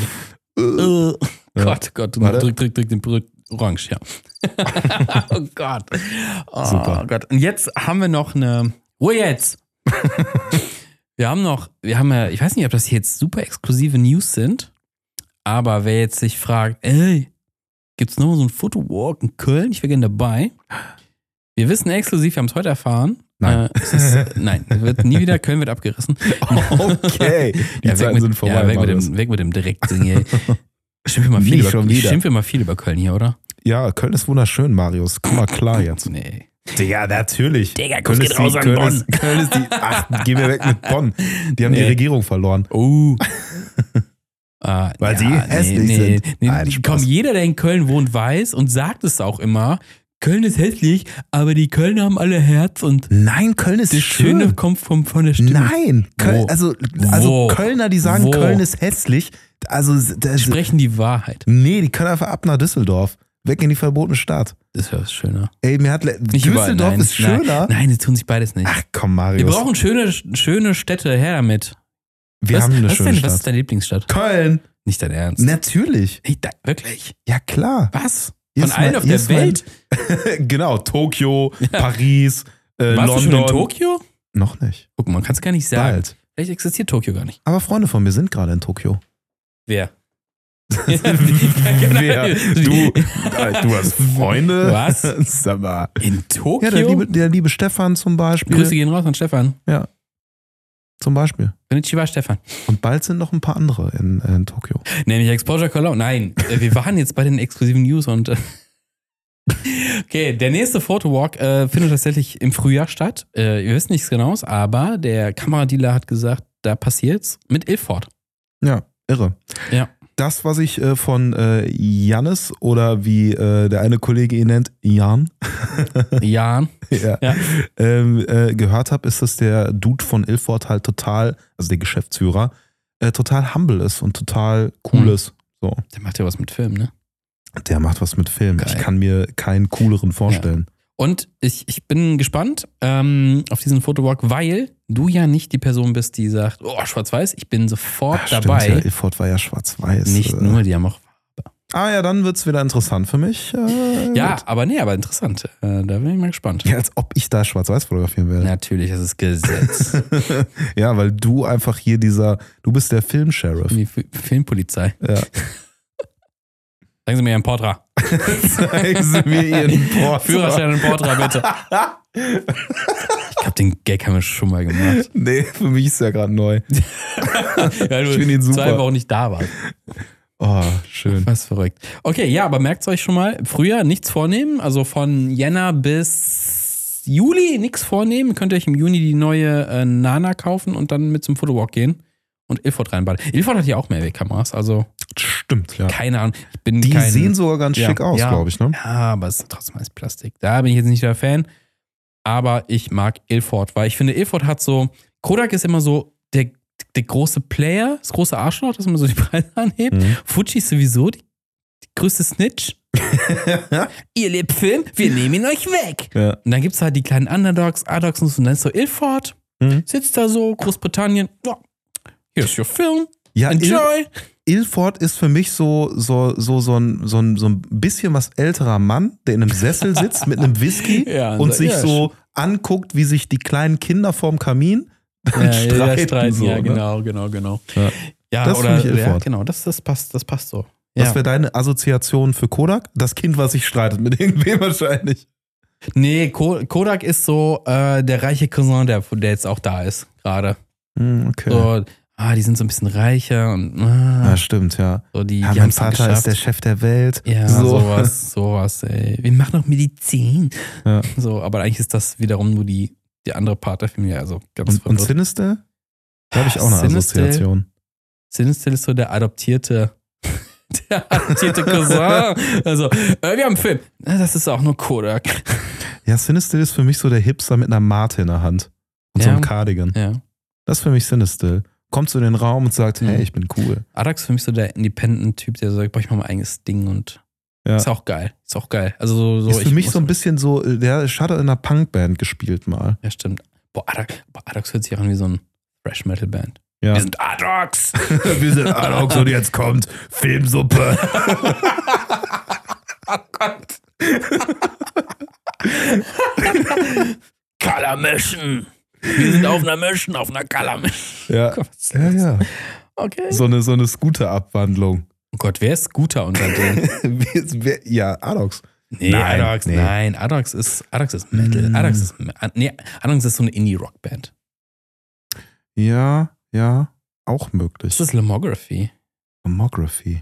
Äh, Äh, Ja. Gott, Gott, Warte. drück, drück, drück den Brück. Orange, ja. oh Gott. Oh Super. Gott. Und jetzt haben wir noch eine. Ruhe jetzt! wir haben noch, wir haben ja, ich weiß nicht, ob das jetzt super exklusive News sind, aber wer jetzt sich fragt, ey, gibt's noch so ein Fotowalk in Köln? Ich wäre gerne dabei. Wir wissen exklusiv, wir haben es heute erfahren. Nein. Äh, es ist, nein, wird nie wieder, Köln wird abgerissen. okay, die Ja, Zeiten mit, sind vorbei. ja, weg, mit dem, weg mit dem Direktsingen hier. Schimpfen wir mal viel über, schimpfen wir mal viel über Köln hier, oder? Ja, Köln ist wunderschön, Marius. Komm mal klar jetzt. Nee. Ja, natürlich. Digga, Köln ist, die, Köln, Bonn. ist, Köln ist die. Ach, geh mir weg mit Bonn. Die haben die Nee. Regierung verloren. Oh. Ah, Weil sie hässlich nee, sind. Nee, Nein, Spaß. komm, jeder, der in Köln wohnt, weiß und sagt es auch immer. Köln ist hässlich, aber die Kölner haben alle Herz und Nein, Köln ist das schön. Schöne kommt vom, von der Stimme. Nein, Köln, also, also Wo? Kölner, die sagen, Wo? Köln ist hässlich. Also, das, Sprechen die Wahrheit. nee, die können einfach ab nach Düsseldorf. Weg in die verbotene Stadt. Das ist ja was schöner. Ey, mir hat Nicht überall, Düsseldorf nein. ist schöner. Nein, nein, die tun sich beides nicht. Ach komm, Wir Marius. brauchen schöne, schöne Städte, her damit. Wir was, haben eine was ist schöne denn, Stadt. Was ist deine Lieblingsstadt? Köln. Nicht dein Ernst. Natürlich. Hey, da, wirklich? Ja, klar. Was? Von ist allen mein- auf der Welt? genau, Tokio, Ja. Paris, äh, Warst London. du schon in Tokio? Noch nicht. Guck mal, man kann es gar nicht sagen. Bald. Vielleicht existiert Tokio gar nicht. Aber Freunde von mir sind gerade in Tokio. Wer? Wer? Du, du hast Freunde? Was? Sag mal. In Tokio? Ja, der liebe, der liebe Stefan zum Beispiel. Grüße gehen raus an Stefan. Zum Beispiel. Konnichiwa, Stefan. Und bald sind noch ein paar andere in, in Tokio. Nämlich Exposure Cologne. Nein, äh, wir waren jetzt bei den exklusiven News und. äh, Okay, der nächste Photowalk äh, findet tatsächlich im Frühjahr statt. Äh, ihr wisst nichts genaues, aber der Kameradealer hat gesagt, da passiert's mit Ilford. Ja, irre. Ja. Das, was ich äh, von äh, Jannis oder wie äh, der eine Kollege ihn nennt, Jan, Jan. ja, Ja. ähm, äh, gehört habe, ist, dass der Dude von Ilford halt total, also der Geschäftsführer, äh, total humble ist und total cool Hm. ist. So. Der macht ja was mit Film, ne? Der macht was mit Film. Geil. Ich kann mir keinen cooleren vorstellen. Und ich, ich bin gespannt ähm, auf diesen Photowalk, weil du ja nicht die Person bist, die sagt, oh, schwarz-weiß, ich bin sofort stimmt, dabei. Ja, Ilford war ja schwarz-weiß. nicht Äh, nur, die haben auch. Ah ja, dann wird es wieder interessant für mich. Äh, Ja, gut. aber nee, aber interessant. Äh, da bin ich mal gespannt. ja, als ob ich da schwarz-weiß fotografieren werde. Natürlich, das ist Gesetz. ja, weil du einfach hier dieser, du bist der Filmsheriff. Die F- Filmpolizei. Ja. Sagen Sie mir Ihren Portra. Zeigen Sie mir Ihren Portra. Führerschein und Portra, bitte. Ich glaube, den Gag haben wir schon mal gemacht. Nee, für mich ist ja gerade neu. Weil Ich find ihn super. zwei Wochen nicht da warst. Oh, schön. Was verrückt. Okay, ja, aber merkt euch schon mal, früher nichts vornehmen. Also von Jänner bis Juli nichts vornehmen. Könnt ihr euch im Juni die neue äh, Nana kaufen und dann mit zum Fotowalk gehen und Ilford reinbaden. Ilford hat ja auch Mehrwegkameras, also Stimmt, ja. keine Ahnung. Ich bin Die kein, sehen sogar ganz Ja, schick aus, ja. glaube ich, ne? Ja, aber es ist trotzdem alles Plastik. Da bin ich jetzt nicht der Fan. Aber ich mag Ilford, weil ich finde, Ilford hat so. Kodak ist immer so der, der große Player, das große Arschloch, das immer so die Preise anhebt. Mhm. Fuji ist sowieso die, die größte Snitch. Ihr lebt Film, wir nehmen ihn euch weg. ja. Und dann gibt es halt die kleinen Underdogs, Adox und so. Und dann ist so Ilford, Mhm. sitzt da so, Großbritannien. Ja, hier ist your Film, Ja, Il enjoy. Ilford ist für mich so, so, so, so, ein, so, ein, so ein bisschen was älterer Mann, der in einem Sessel sitzt mit einem Whisky Ja, und sich ja, so anguckt, wie sich die kleinen Kinder vorm Kamin Ja, ja, streiten. streiten, so, ja, ne? genau, genau, genau. Ja. Ja, Das ist oder für mich ja, Ilford. genau, das, das passt, das passt so. Was Ja. wäre deine Assoziation für Kodak? Das Kind, was sich streitet mit irgendwem wahrscheinlich. Nee, Ko Kodak ist so äh, der reiche Cousin, der, der jetzt auch da ist, gerade. Hm, okay. So, ah, die sind so ein bisschen reicher und ah, Ja, stimmt, ja. so die, ja die mein Vater ist der Chef der Welt. Ja, so. sowas, sowas, ey. Wir machen noch Medizin. Ja. So, aber eigentlich ist das wiederum nur die, die andere Part der Familie, also ganz Und, und. Sinister? Da habe ich auch eine Sinistil- Assoziation. Sinistil ist so der adoptierte, der adoptierte Cousin. Also, äh, wir haben einen Film. Das ist auch nur Kodak. Ja, Sinistil ist für mich so der Hipster mit einer Mate in der Hand. Und so Ja. einem Cardigan. Ja. Das ist für mich Sinistil. Kommt zu den Raum und sagt, Mhm. hey, ich bin cool. Adax ist für mich so der Independent-Typ, der sagt, boah, ich mach mein eigenes Ding und Ja. ist auch geil. Ist auch geil. Also so, so ist für ich mich so ein bisschen so, der hat in einer Punkband gespielt mal. Ja, stimmt. Boah, Adax, boah, Adax hört sich an wie so ein Fresh Metal Band. Ja. Wir sind Adax. Wir sind Alox und jetzt kommt Filmsuppe. Oh Gott. Color Mission. Wir sind auf einer Mission, auf einer Color Mission. Ja, Gott, ja, ja. Okay. So eine, so eine Scooter-Abwandlung. Oh Gott, wer ist Scooter unter denen? Wer- wer- ja, Alox. Nee, Nein, Adax, nee. nein. Adax ist, Adax ist Metal. Mm. Adax ist, nee, Adax ist so eine Indie-Rock-Band. Ja, ja, auch möglich. Das ist Lomography. Lomography.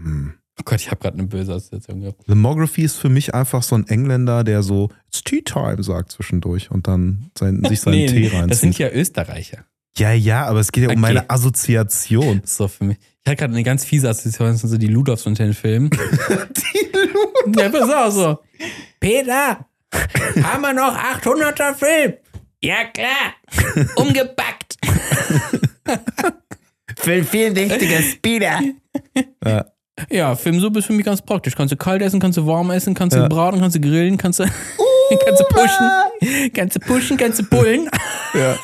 Hm. Oh Gott, ich habe gerade eine böse Assoziation gehabt. Lomography ist für mich einfach so ein Engländer, der so It's Tea Time sagt zwischendurch und dann sein, sich seinen Nee, Tee reinzieht. das sind ja Österreicher. ja, ja, aber es geht ja um Okay. meine Assoziation. Das ist so für mich. Ich hatte gerade eine ganz fiese Assoziation, das sind so die Ludolfs unter den Filmen. ja, pass auf so. Peter, haben wir noch 800er Film? Ja, klar. Umgepackt. Für einen 64er Speeder. Ja. Ja, Filmsuppe ist für mich ganz praktisch. Kannst du kalt essen, kannst du warm essen, kannst du Ja. braten, kannst du grillen, kannst du, kannst du pushen, kannst du pushen, kannst du pullen. Ja,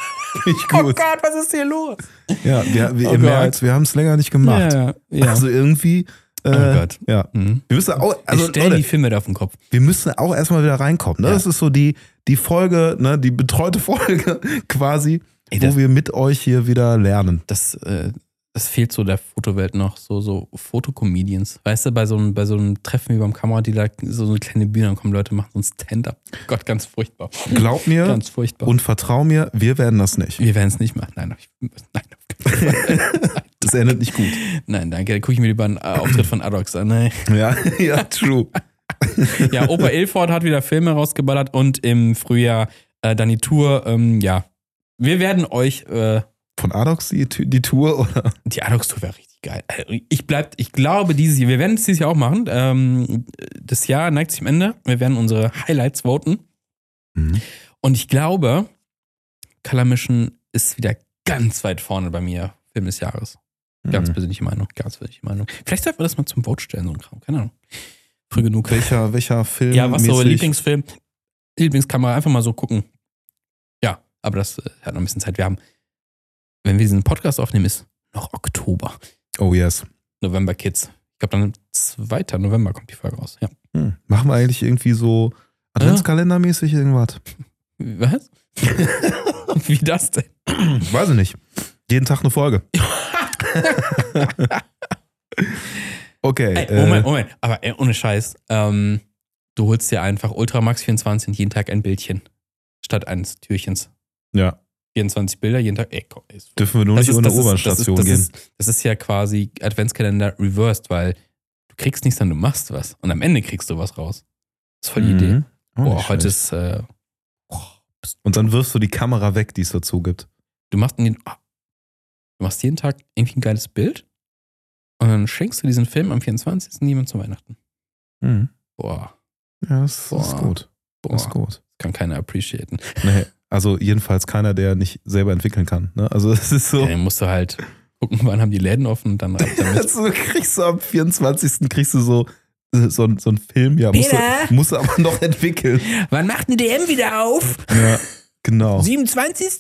ich Oh gut. Gott, was ist hier los? Ja, wir, wir, Oh merkt, wir haben es länger nicht gemacht. Ja, ja. Also irgendwie. Äh, Oh Gott. Ja. Mhm. Wir müssen auch, Also, ich stelle Leute, die Filme da auf den Kopf. wir müssen auch erstmal wieder reinkommen. Ne? Ja. Das ist so die, die Folge, ne, die betreute Folge quasi, Ey, wo wir mit euch hier wieder lernen. das, äh, das fehlt so der Fotowelt noch, so, so Fotocomedians. Weißt du, bei so, einem, bei so einem Treffen wie beim Kameradealer, so eine kleine Bühne, dann kommen Leute, machen so ein Stand-up. Gott, ganz furchtbar. Glaub mir Ganz furchtbar. und vertrau mir, wir werden das nicht. wir werden es nicht machen. Nein, nein, Fall. Das endet nicht gut. nein, danke. Da gucke ich mir lieber einen äh, Auftritt von Adox an. Nee. Ja, ja, true. Ja, Opa Ilford hat wieder Filme rausgeballert und im Frühjahr äh, dann die Tour. Ähm, ja, wir werden euch äh, Von Adox die, die Tour oder? Die Adox-Tour wäre richtig geil. Äh, Ich bleib, ich glaube, dieses Jahr, wir werden es dieses Jahr auch machen. Ähm, das Jahr neigt sich am Ende. Wir werden unsere Highlights voten. Mhm. Und ich glaube, Color Mission ist wieder ganz weit vorne bei mir, Film des Jahres. Ganz Mhm. persönliche Meinung, ganz persönliche Meinung. Vielleicht sollten wir das mal zum Vote stellen, so ein Kram. Keine Ahnung. Früh genug. Welcher, welcher Film? Ja, was so mäßig? Lieblingsfilm, Lieblingskamera, einfach mal so gucken. Ja, aber das äh, hat noch ein bisschen Zeit. Wir haben, wenn wir diesen Podcast aufnehmen, ist noch Oktober. Oh yes. November Kids. Ich glaube, dann 2. November kommt die Folge raus. Ja. Hm. Machen wir eigentlich irgendwie so Adventskalendermäßig irgendwas? Was? Wie das denn? Weiß ich nicht. Jeden Tag eine Folge. okay. Ey, äh, Moment, Moment. Aber ey, ohne Scheiß. Ähm, du holst dir einfach Ultramax 24 und jeden Tag ein Bildchen. Statt eines Türchens. Ja. 24 Bilder jeden Tag. Ey, komm, ist Dürfen wir nur Das nicht ist- ohne U-Bahn-Station gehen. ist, das, ist, ja quasi Adventskalender reversed, weil du kriegst nichts, sondern du machst was. Und am Ende kriegst du was raus. Das ist voll die Idee. Mhm. Auch Boah, nicht heute ist. Äh, boah, Und dann wirfst du die Kamera weg, die es dazu gibt. du machst den, ah, du machst jeden Tag irgendwie ein geiles Bild und dann schenkst du diesen Film am 24. niemand zu Weihnachten. Mhm. Boah, Ja, das, das ist Boah. gut. boah, Das ist gut. kann keiner appreciaten. Nee, also jedenfalls keiner, der nicht selber entwickeln kann. Ne? Also es ist so. Dann musst du halt gucken, wann haben die Läden offen und dann ab damit. Also kriegst du am 24. kriegst du so, äh, so, so einen Film, ja, musst du, musst du aber noch entwickeln. Wann macht eine DM wieder auf? Ja, genau. 27.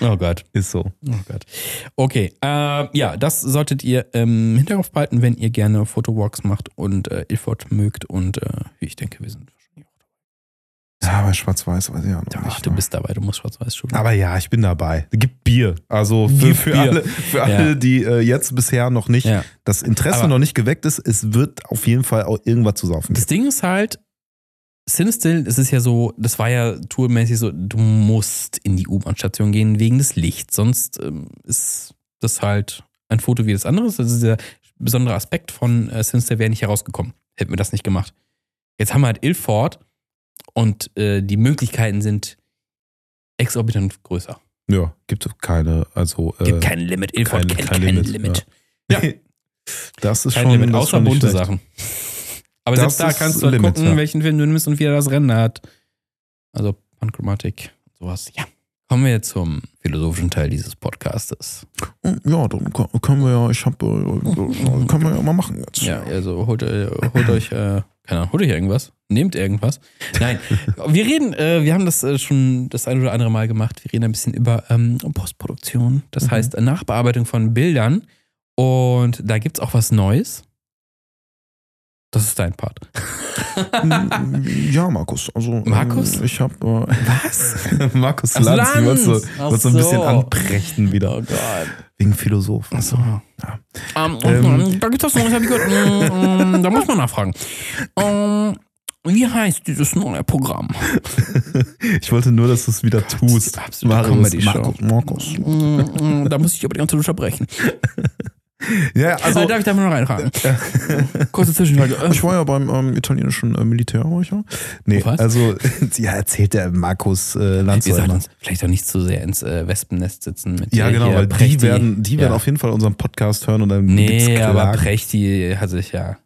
Oh Gott. Ist so. Oh Gott. Okay, äh, ja, das solltet ihr im Hinterkopf behalten, wenn ihr gerne Fotowalks macht und äh, Ilford mögt und äh, wie ich denke, wir sind wahrscheinlich Ja, bei Schwarz-Weiß weiß ich auch noch. Ach, nicht. du ne? bist dabei, du musst schwarz-weiß schulen. aber ja, ich bin dabei. Gibt Bier. Also für, für Bier. alle, für alle Ja. die äh, jetzt bisher noch nicht ja. das Interesse Aber- noch nicht geweckt ist, es wird auf jeden Fall auch irgendwas zu saufen Das geben. Ding ist halt, Cinestill, es ist ja so, das war ja tourmäßig so, du musst in die U-Bahn-Station gehen wegen des Lichts. Sonst ähm, ist das halt ein Foto wie das andere. Das ist der besondere Aspekt von äh, Sinister wäre nicht herausgekommen. Hätten wir das nicht gemacht. Jetzt haben wir halt Ilford und äh, die Möglichkeiten sind exorbitant größer. Ja, gibt keine, also. Äh, Gibt kein Limit. Ilford kein- kennt kein kein, Limit, Limit. ja. Ja. Das ist Kein schon. Limit, das außer schon bunte. Sachen. Aber Das selbst da kannst du halt Limit, gucken, ja. welchen Film du nimmst und wie er das Rennen hat. Also Panchromatik, sowas. Ja. Kommen wir jetzt zum philosophischen Teil dieses Podcastes. Ja, dann können wir ja, ich habe, äh, können wir ja mal machen jetzt. Ja, also holt, äh, holt euch, äh, keine Ahnung, holt euch irgendwas. Nehmt irgendwas. Nein, wir reden, äh, wir haben das äh, schon das ein oder andere Mal gemacht. Wir reden ein bisschen über ähm, Postproduktion. Das Mhm. heißt Nachbearbeitung von Bildern. Und da gibt es auch was Neues. Das ist dein Part. Ja, Markus. Also, Markus? ähm, ich habe. Äh, Was? Markus Ach, Lanz, Lanz. so, Ach wird so ein bisschen so. anprechten wieder. Oh Gott. Wegen Philosophen. Achso. Ja. Ähm, Ähm. da gibt es was Neues, hab ich gehört. Ähm, da muss man nachfragen. Ähm, wie heißt dieses neue Programm? Ich wollte nur, dass du es wieder tust. absolute Comedy-Show. Markus, Markus. Mm, da muss ich aber die ganze Zeit unterbrechen. Ja, Also, also. darf ich da mal noch reinfragen? Kurze Zwischenfrage. Äh, Ich war ja beim ähm, italienischen äh, Militär, war ich ja. Nee, Was? also, ja, erzählt der Markus äh, Lanz wir so sollten immer. uns vielleicht auch nicht zu sehr ins äh, Wespennest sitzen. Mit Ja, genau, weil die Prechti- werden, die werden ja. auf jeden Fall unseren Podcast hören und dann Nee, aber. Prechti hat sich ja.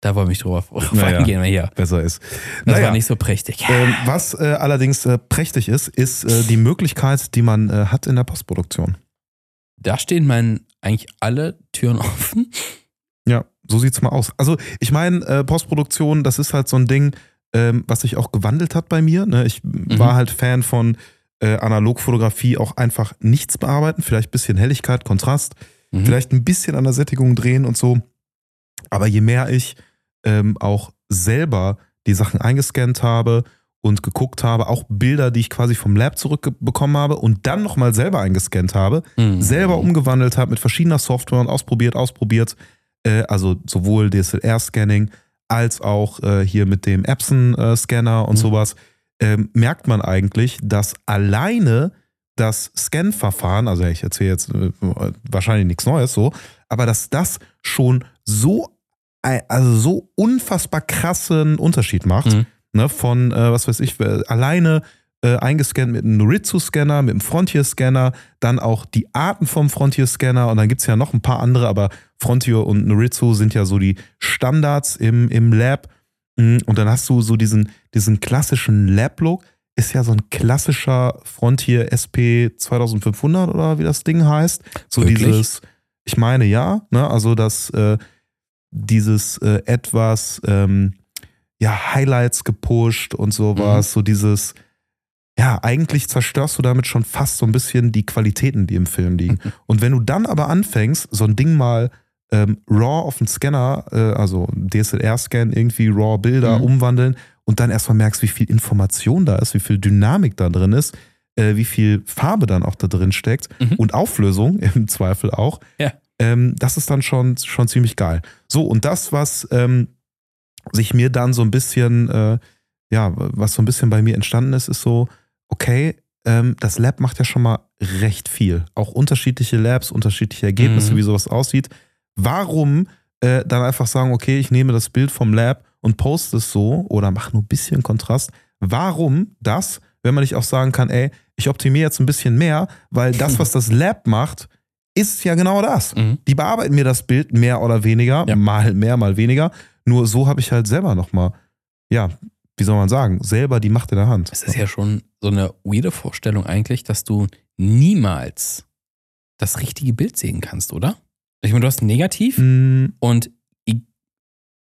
Da wollen wir nicht drüber Naja. eingehen, wir hier. besser ist. Das Naja, war nicht so prächtig. ähm, was äh, allerdings äh, prächtig ist, ist äh, die Möglichkeit, die man äh, hat in der Postproduktion. Da stehen meinen eigentlich alle Türen offen. Ja, so sieht's mal aus. Also ich meine, äh, Postproduktion, das ist halt so ein Ding, ähm, was sich auch gewandelt hat bei mir. Ne? Ich war halt Fan von äh, Analogfotografie, auch einfach nichts bearbeiten, vielleicht ein bisschen Helligkeit, Kontrast, Mhm. vielleicht ein bisschen an der Sättigung drehen und so. Aber je mehr ich ähm, auch selber die Sachen eingescannt habe und geguckt habe, auch Bilder, die ich quasi vom Lab zurückbekommen habe und dann nochmal selber eingescannt habe, Mhm. selber umgewandelt habe mit verschiedener Software und ausprobiert, ausprobiert. Äh, also sowohl DSLR-Scanning als auch äh, hier mit dem Epson-Scanner und Mhm. sowas, ähm, merkt man eigentlich, dass alleine das Scan-Verfahren, also ich erzähle jetzt äh, wahrscheinlich nichts Neues so, aber dass das schon so, also so unfassbar krassen Unterschied macht, Mhm. Ne, von, äh, was weiß ich, alleine äh, eingescannt mit einem Noritsu-Scanner, mit einem Frontier-Scanner, dann auch die Arten vom Frontier-Scanner und dann gibt es ja noch ein paar andere, aber Frontier und Noritsu sind ja so die Standards im, im Lab. Mm, Und dann hast du so diesen, diesen klassischen Lab-Look, ist ja so ein klassischer Frontier SP 2500 oder wie das Ding heißt. So Wirklich? dieses, ich meine ja, ne, also das, äh, dieses äh, etwas, ähm, ja, Highlights gepusht und sowas, so dieses, ja, eigentlich zerstörst du damit schon fast so ein bisschen die Qualitäten, die im Film liegen. Und wenn du dann aber anfängst, so ein Ding mal ähm, RAW auf den Scanner, äh, also DSLR-Scan, irgendwie RAW-Bilder Mhm. umwandeln und dann erstmal merkst, wie viel Information da ist, wie viel Dynamik da drin ist, äh, wie viel Farbe dann auch da drin steckt Mhm. und Auflösung im Zweifel auch. Ja. Ähm, das ist dann schon, schon ziemlich geil. So, und das, was ähm, sich mir dann so ein bisschen, äh, ja, was so ein bisschen bei mir entstanden ist, ist so, okay, ähm, das Lab macht ja schon mal recht viel. Auch unterschiedliche Labs, unterschiedliche Ergebnisse, Mhm. wie sowas aussieht. Warum äh, dann einfach sagen, okay, ich nehme das Bild vom Lab und poste es so oder mache nur ein bisschen Kontrast? Warum das, wenn man nicht auch sagen kann, ey, ich optimiere jetzt ein bisschen mehr, weil das, was das Lab macht, ist ja genau das. Mhm. Die bearbeiten mir das Bild mehr oder weniger, Ja. mal mehr, mal weniger. Nur so habe ich halt selber nochmal, ja, wie soll man sagen, selber die Macht in der Hand. Es ist ja schon so eine weirde Vorstellung eigentlich, dass du niemals das richtige Bild sehen kannst, oder? Ich meine, du hast Negativ Mm, und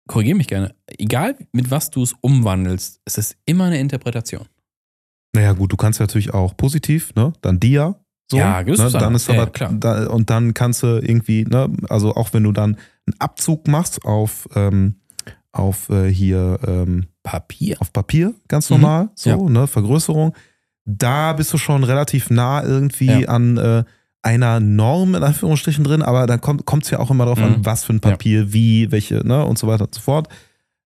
korrigiere mich gerne. Egal mit was du es umwandelst, es ist immer eine Interpretation. Naja, gut, du kannst natürlich auch positiv, ne? Dann Dia. So, Ja, ne? dann ist aber ja, klar. Da, und dann kannst du irgendwie, ne, also auch wenn du dann einen Abzug machst auf, ähm, auf äh, hier ähm, Papier. auf Papier, ganz Mhm. normal, so, Ja. ne, Vergrößerung, da bist du schon relativ nah irgendwie Ja. an äh, einer Norm in Anführungsstrichen drin, aber da kommt es ja auch immer darauf Mhm. an, was für ein Papier, wie, welche, ne, und so weiter und so fort.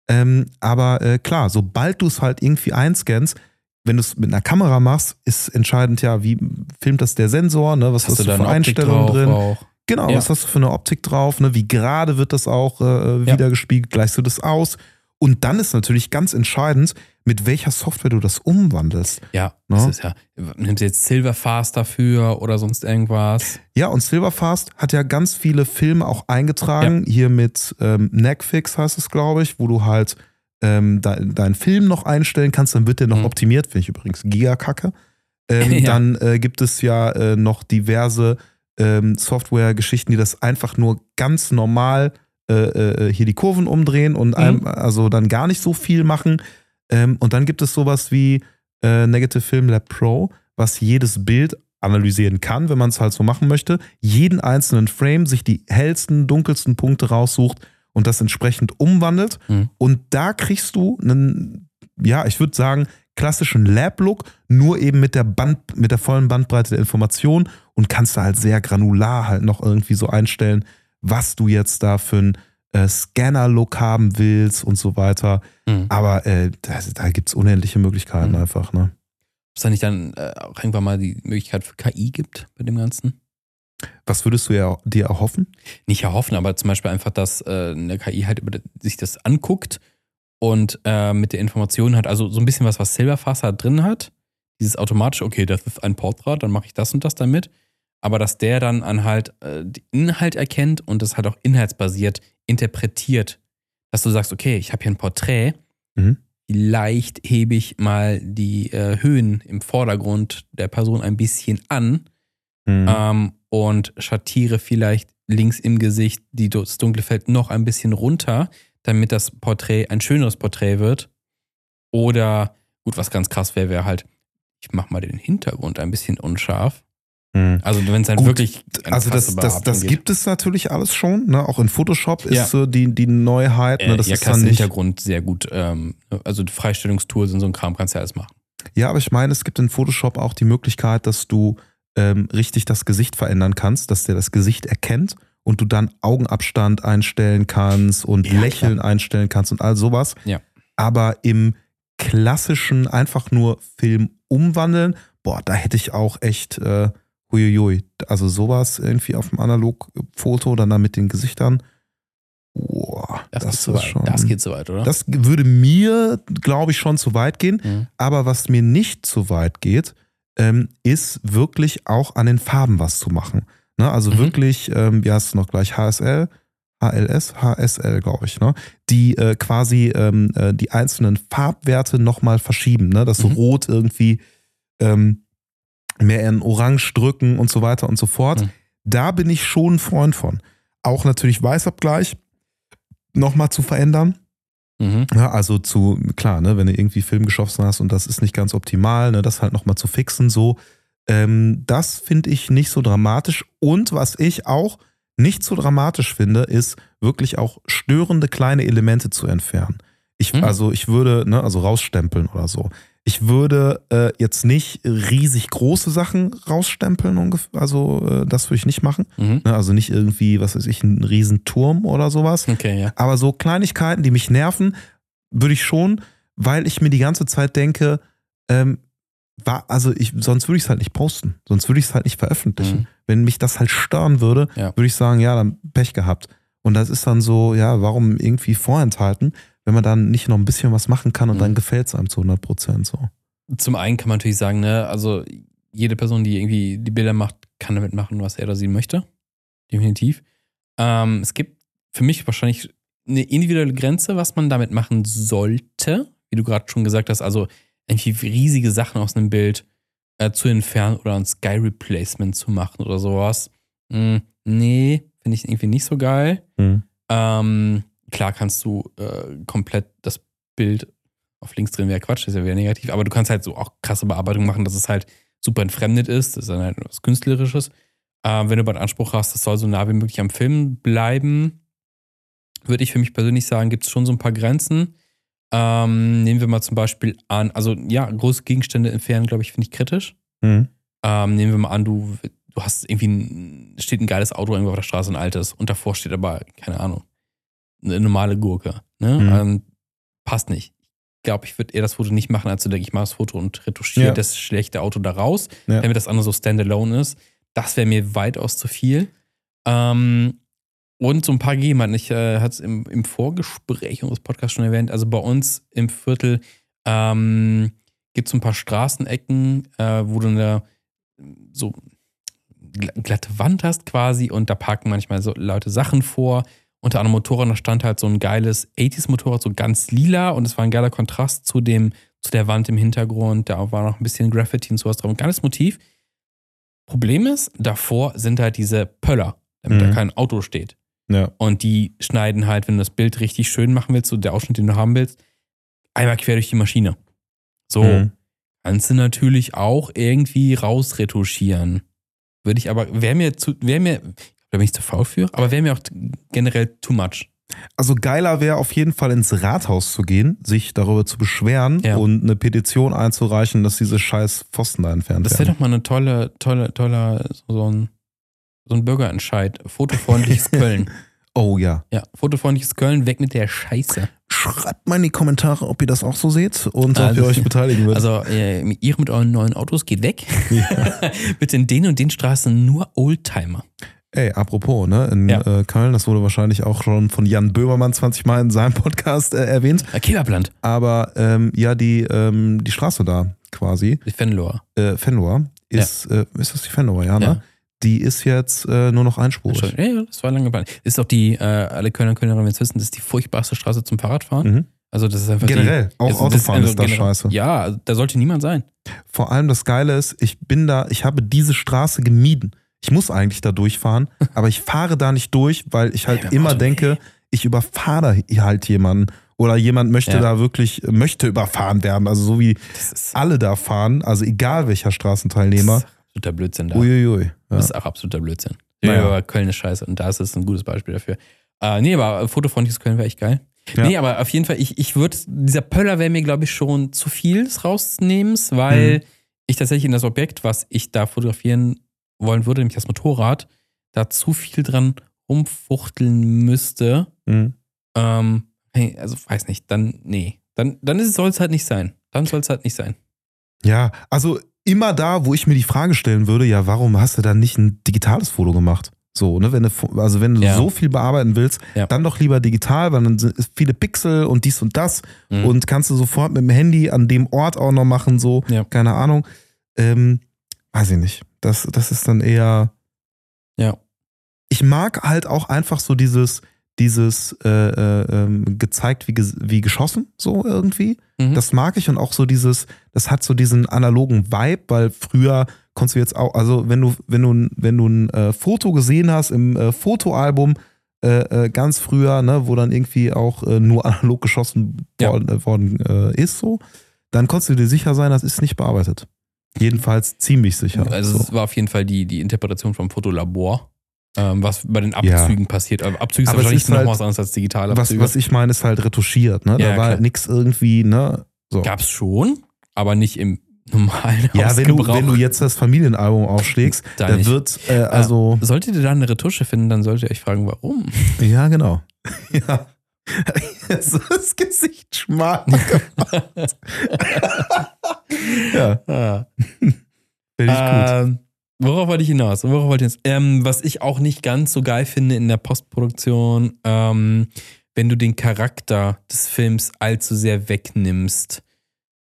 Ähm, aber äh, klar, sobald du es halt irgendwie einscannst, wenn du es mit einer Kamera machst, ist entscheidend ja, wie filmt das der Sensor, ne? was hast, du da für Einstellungen drin. Auch? Genau, Ja. was hast du für eine Optik drauf, ne? wie gerade wird das auch äh, Ja. wieder gespiegelt, gleichst du das aus. Und dann ist natürlich ganz entscheidend, mit welcher Software du das umwandelst. Ja, Ne? das ist ja. Nimmst du jetzt Silverfast dafür oder sonst irgendwas? Ja, und Silverfast hat ja ganz viele Filme auch eingetragen. Hier mit ähm, Netflix heißt es, glaube ich, wo du halt ähm, de deinen Film noch einstellen kannst. Dann wird der noch Mhm. optimiert, finde ich übrigens gigakacke. Ähm, Ja. Dann äh, gibt es ja äh, noch diverse ähm, Software-Geschichten, die das einfach nur ganz normal äh, äh, hier die Kurven umdrehen und Mhm. einem, also dann gar nicht so viel machen. Ähm, und dann gibt es sowas wie äh, Negative Film Lab Pro, was jedes Bild analysieren kann, wenn man es halt so machen möchte, jeden einzelnen Frame sich die hellsten, dunkelsten Punkte raussucht und das entsprechend umwandelt. Mhm. Und da kriegst du einen, ja, ich würde sagen, klassischen Lab-Look, nur eben mit der Band, mit der vollen Bandbreite der Information und kannst da halt sehr granular halt noch irgendwie so einstellen, was du jetzt da für einen äh, Scanner-Look haben willst und so weiter. Mhm. Aber äh, da, da gibt es unendliche Möglichkeiten Mhm. einfach, ne? Ob es da nicht dann äh, auch irgendwann mal die Möglichkeit für KI gibt bei dem Ganzen? Was würdest du ja, dir erhoffen? Nicht erhoffen, aber zum Beispiel einfach, dass äh, eine KI halt sich das anguckt und äh, mit der Information hat, also so ein bisschen was, was Silverfast da drin hat. Dieses automatisch, okay, das ist ein Porträt, dann mache ich das und das damit. Aber dass der dann an halt äh, den Inhalt erkennt und das halt auch inhaltsbasiert interpretiert. Dass du sagst, okay, ich habe hier ein Porträt, Mhm. vielleicht hebe ich mal die äh, Höhen im Vordergrund der Person ein bisschen an Mhm. ähm, und schattiere vielleicht links im Gesicht die, das dunkle Feld noch ein bisschen runter, damit das Porträt ein schöneres Porträt wird. Oder, gut, was ganz krass wäre, wäre halt, ich mache mal den Hintergrund ein bisschen unscharf. Mhm. Also wenn es dann Gut, wirklich Also das, das, das geht. gibt es natürlich alles schon. Ne? Auch in Photoshop Ja. ist so die, die Neuheit. äh, Ne? Das ja, ist dann nicht. Hintergrund sehr gut, ähm, also Freistellungstools und so ein Kram kannst du ja alles machen. Ja, aber ich meine, es gibt in Photoshop auch die Möglichkeit, dass du ähm, richtig das Gesicht verändern kannst, dass der das Gesicht erkennt und du dann Augenabstand einstellen kannst und Ja, Lächeln einstellen kannst und all sowas. Ja. Aber im klassischen einfach nur Film umwandeln, boah, da hätte ich auch echt äh, huiuiui. Also sowas irgendwie auf dem Analogfoto, dann da mit den Gesichtern. Boah, Das, das, geht so ist weit. schon. Das geht so weit, oder? Das würde mir, glaube ich, schon zu weit gehen. Mhm. Aber was mir nicht zu weit geht, ähm, ist wirklich auch an den Farben was zu machen. Ne? Also Mhm. wirklich, ähm, wie heißt es noch gleich, HSL, HLS, HSL, glaube ich, ne? die äh, quasi ähm, äh, die einzelnen Farbwerte nochmal verschieben, ne? dass so Mhm. Rot irgendwie ähm, mehr in Orange drücken und so weiter und so fort. Mhm. Da bin ich schon ein Freund von. Auch natürlich Weißabgleich nochmal zu verändern. Mhm. Ja, also zu, klar, ne, wenn du irgendwie Film geschossen hast und das ist nicht ganz optimal, ne, das halt nochmal zu fixen, so. Ähm, das finde ich nicht so dramatisch. Und was ich auch nicht so dramatisch finde, ist wirklich auch störende kleine Elemente zu entfernen. Ich, Hm. Also ich würde, ne, also rausstempeln oder so. Ich würde äh, jetzt nicht riesig große Sachen rausstempeln, ungef- also äh, das würde ich nicht machen. Mhm. Ne, also nicht irgendwie, was weiß ich, einen riesen Turm oder sowas. Okay, ja. Aber so Kleinigkeiten, die mich nerven, würde ich schon, weil ich mir die ganze Zeit denke, ähm, war, also ich, sonst würde ich es halt nicht posten, sonst würde ich es halt nicht veröffentlichen. Mhm. Wenn mich das halt stören würde, Ja. würde ich sagen, ja, dann Pech gehabt. Und das ist dann so, ja, warum irgendwie vorenthalten, wenn man dann nicht noch ein bisschen was machen kann und Mhm. dann gefällt es einem zu 100 Prozent so. Zum einen kann man natürlich sagen, ne, also jede Person, die irgendwie die Bilder macht, kann damit machen, was er oder sie möchte. Definitiv. Ähm, es gibt für mich wahrscheinlich eine individuelle Grenze, was man damit machen sollte. Wie du gerade schon gesagt hast, also irgendwie riesige Sachen aus einem Bild äh, zu entfernen oder ein Sky Replacement zu machen oder sowas. Hm, nee, finde ich irgendwie nicht so geil. Ähm, klar kannst du äh, komplett das Bild auf links drehen, wäre Quatsch, das ist ja wieder negativ, aber du kannst halt so auch krasse Bearbeitung machen, dass es halt super entfremdet ist, das ist dann halt was Künstlerisches. Äh, wenn du aber den Anspruch hast, das soll so nah wie möglich am Film bleiben, würde ich für mich persönlich sagen, gibt es schon so ein paar Grenzen. Ähm, nehmen wir mal zum Beispiel an, also ja, große Gegenstände entfernen, glaube ich, finde ich kritisch. Mhm. Ähm, nehmen wir mal an, du, du hast irgendwie ein, steht ein geiles Auto irgendwo auf der Straße, ein altes, und davor steht aber, keine Ahnung, eine normale Gurke. Ne? Mhm. Ähm, passt nicht. Ich glaube, ich würde eher das Foto nicht machen, als zu denken, ich mache das Foto und retuschiere Ja. das schlechte Auto da raus. Ja. Wenn mir das andere so standalone ist, das wäre mir weitaus zu viel. Ähm, und so ein paar Gegebenheiten. Ich äh, hatte es im, im Vorgespräch unseres Podcasts schon erwähnt. Also bei uns im Viertel ähm, gibt es ein paar Straßenecken, äh, wo du eine so gl- glatte Wand hast quasi und da parken manchmal so Leute Sachen vor. Unter anderem Motorrad, da stand halt so ein geiles 80s-Motorrad, so ganz lila und es war ein geiler Kontrast zu dem, zu der Wand im Hintergrund. Da war noch ein bisschen Graffiti und sowas drauf. Ein geiles Motiv. Problem ist, davor sind halt diese Pöller, damit Mhm. da kein Auto steht. Ja. Und die schneiden halt, wenn du das Bild richtig schön machen willst, so der Ausschnitt, den du haben willst, einmal quer durch die Maschine. So, Mhm. kannst du natürlich auch irgendwie rausretuschieren. Würde ich aber, wäre mir zu, wäre mir, da bin ich zu faul für, aber wäre mir auch generell too much. Also geiler wäre auf jeden Fall ins Rathaus zu gehen, sich darüber zu beschweren Ja. und eine Petition einzureichen, dass diese scheiß Pfosten da entfernt Das wäre werden. doch mal eine tolle, tolle, toller, so ein, so ein Bürgerentscheid. Fotofreundliches Köln. Oh ja. Ja, fotofreundliches Köln, weg mit der Scheiße. Schreibt mal in die Kommentare, ob ihr das auch so seht und ob Also- ihr euch beteiligen würdet. Also, äh, ihr mit euren neuen Autos geht weg. Bitte in den und den Straßen nur Oldtimer. Ey, apropos, ne, in Ja. äh, Köln, das wurde wahrscheinlich auch schon von Jan Böhmermann 20 Mal in seinem Podcast äh, erwähnt, Äh, Kebabland, aber ähm, ja, die, ähm, die Straße da quasi, die Fenloher. äh, Fenloer, ist, äh, ist das die Fenloer, ja, ne? Ja. Die ist jetzt äh, nur noch einspurig. Ja, ja, das war lange geplant. Das ist auch die, äh, alle Kölner und Kölnerinnen jetzt wissen, das ist die furchtbarste Straße zum Fahrradfahren. Mhm. Also das ist einfach Generell, die, auch also Autofahren ist da scheiße. Ja, also da sollte niemand sein. Vor allem das Geile ist, ich bin da, ich habe diese Straße gemieden. Ich muss eigentlich da durchfahren, aber ich fahre da nicht durch, weil ich halt dem immer Auto, denke, ich überfahre da halt jemanden. Oder jemand möchte Ja. da wirklich, möchte überfahren werden. Also so wie alle da fahren, also egal welcher Straßenteilnehmer. das ist absoluter Blödsinn da. Uiuiui. Ja. Das ist auch absoluter Blödsinn. Naja. Ja, aber Köln ist scheiße und da ist es ein gutes Beispiel dafür. Äh, nee, aber fotofreundliches Köln wäre echt geil. Ja. Nee, aber auf jeden Fall, ich, ich würde, dieser Pöller wäre mir, glaube ich, schon zu viel des Rausnehmens, weil Mhm. ich tatsächlich in das Objekt, was ich da fotografieren wollen würde, nämlich das Motorrad, da zu viel dran rumfuchteln müsste. Mhm. Ähm, hey, also weiß nicht, dann, nee. Dann, dann soll es halt nicht sein. Dann soll es halt nicht sein. ja, also immer da, wo ich mir die Frage stellen würde, ja, warum hast du dann nicht ein digitales Foto gemacht? So, ne, wenn du, also wenn du Ja. so viel bearbeiten willst, Ja. dann doch lieber digital, weil dann sind viele Pixel und dies und das. Mhm. und kannst du sofort mit dem Handy an dem Ort auch noch machen, so, Ja. keine Ahnung. Ähm, weiß ich nicht. Das, das ist dann eher. Ja. Ich mag halt auch einfach so dieses, dieses äh, äh, ähm, gezeigt wie, wie geschossen, so irgendwie. Mhm. Das mag ich und auch so dieses, das hat so diesen analogen Vibe, weil früher konntest du jetzt auch, also wenn du, wenn du, ein- wenn du ein äh, Foto gesehen hast im äh, Fotoalbum, äh, äh, ganz früher, ne, wo dann irgendwie auch nur analog geschossen Ja. worden, worden ist, so, dann konntest du dir sicher sein, das ist nicht bearbeitet. Jedenfalls ziemlich sicher. Also so. es war auf jeden Fall die, die Interpretation vom Fotolabor, ähm, was bei den Abzügen passiert. Aber Abzüge ist Aber es wahrscheinlich ist noch halt- was anderes als digitale was, Abzüge. was ich meine, ist halt retuschiert, ne? Ja, da war halt nichts irgendwie, ne? So. Gab's schon, aber nicht im normalen Ja, wenn du, wenn du jetzt das Familienalbum aufschlägst, Da da wird, äh, also, Solltet ihr da eine Retusche finden, dann solltet ihr euch fragen, warum. ja, genau. ja. so das Gesicht schmal gemacht. ja, Ah. finde ich gut. Ähm, worauf wollte ich hinaus? Worauf wollte ich hinaus? Ähm, was ich auch nicht ganz so geil finde in der Postproduktion, ähm, wenn du den Charakter des Films allzu sehr wegnimmst.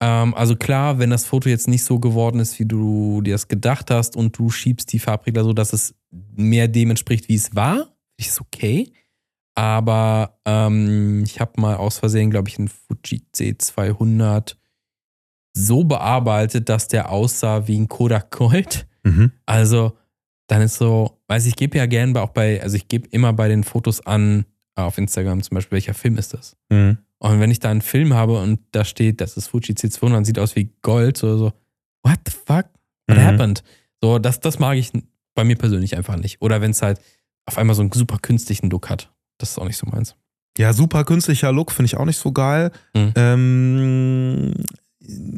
Ähm, also klar, wenn das Foto jetzt nicht so geworden ist, wie du dir das gedacht hast und du schiebst die Farbregler so, dass es mehr dem entspricht, wie es war, ist okay. Aber ähm, ich habe mal aus Versehen, glaube ich, einen Fuji C200 so bearbeitet, dass der aussah wie ein Kodak Gold. Mhm. Also, dann ist so, weiß ich, ich gebe ja gern bei, auch bei, also ich gebe immer bei den Fotos an, äh, auf Instagram zum Beispiel, welcher Film ist das? Mhm. Und wenn ich da einen Film habe und da steht, das ist Fuji C200 sieht aus wie Gold, so, so what the fuck? What Mhm. happened? So, das, das mag ich bei mir persönlich einfach nicht. Oder wenn es halt auf einmal so einen super künstlichen Look hat. Das ist auch nicht so meins. Ja, super künstlicher Look, finde ich auch nicht so geil. Mhm. Ähm,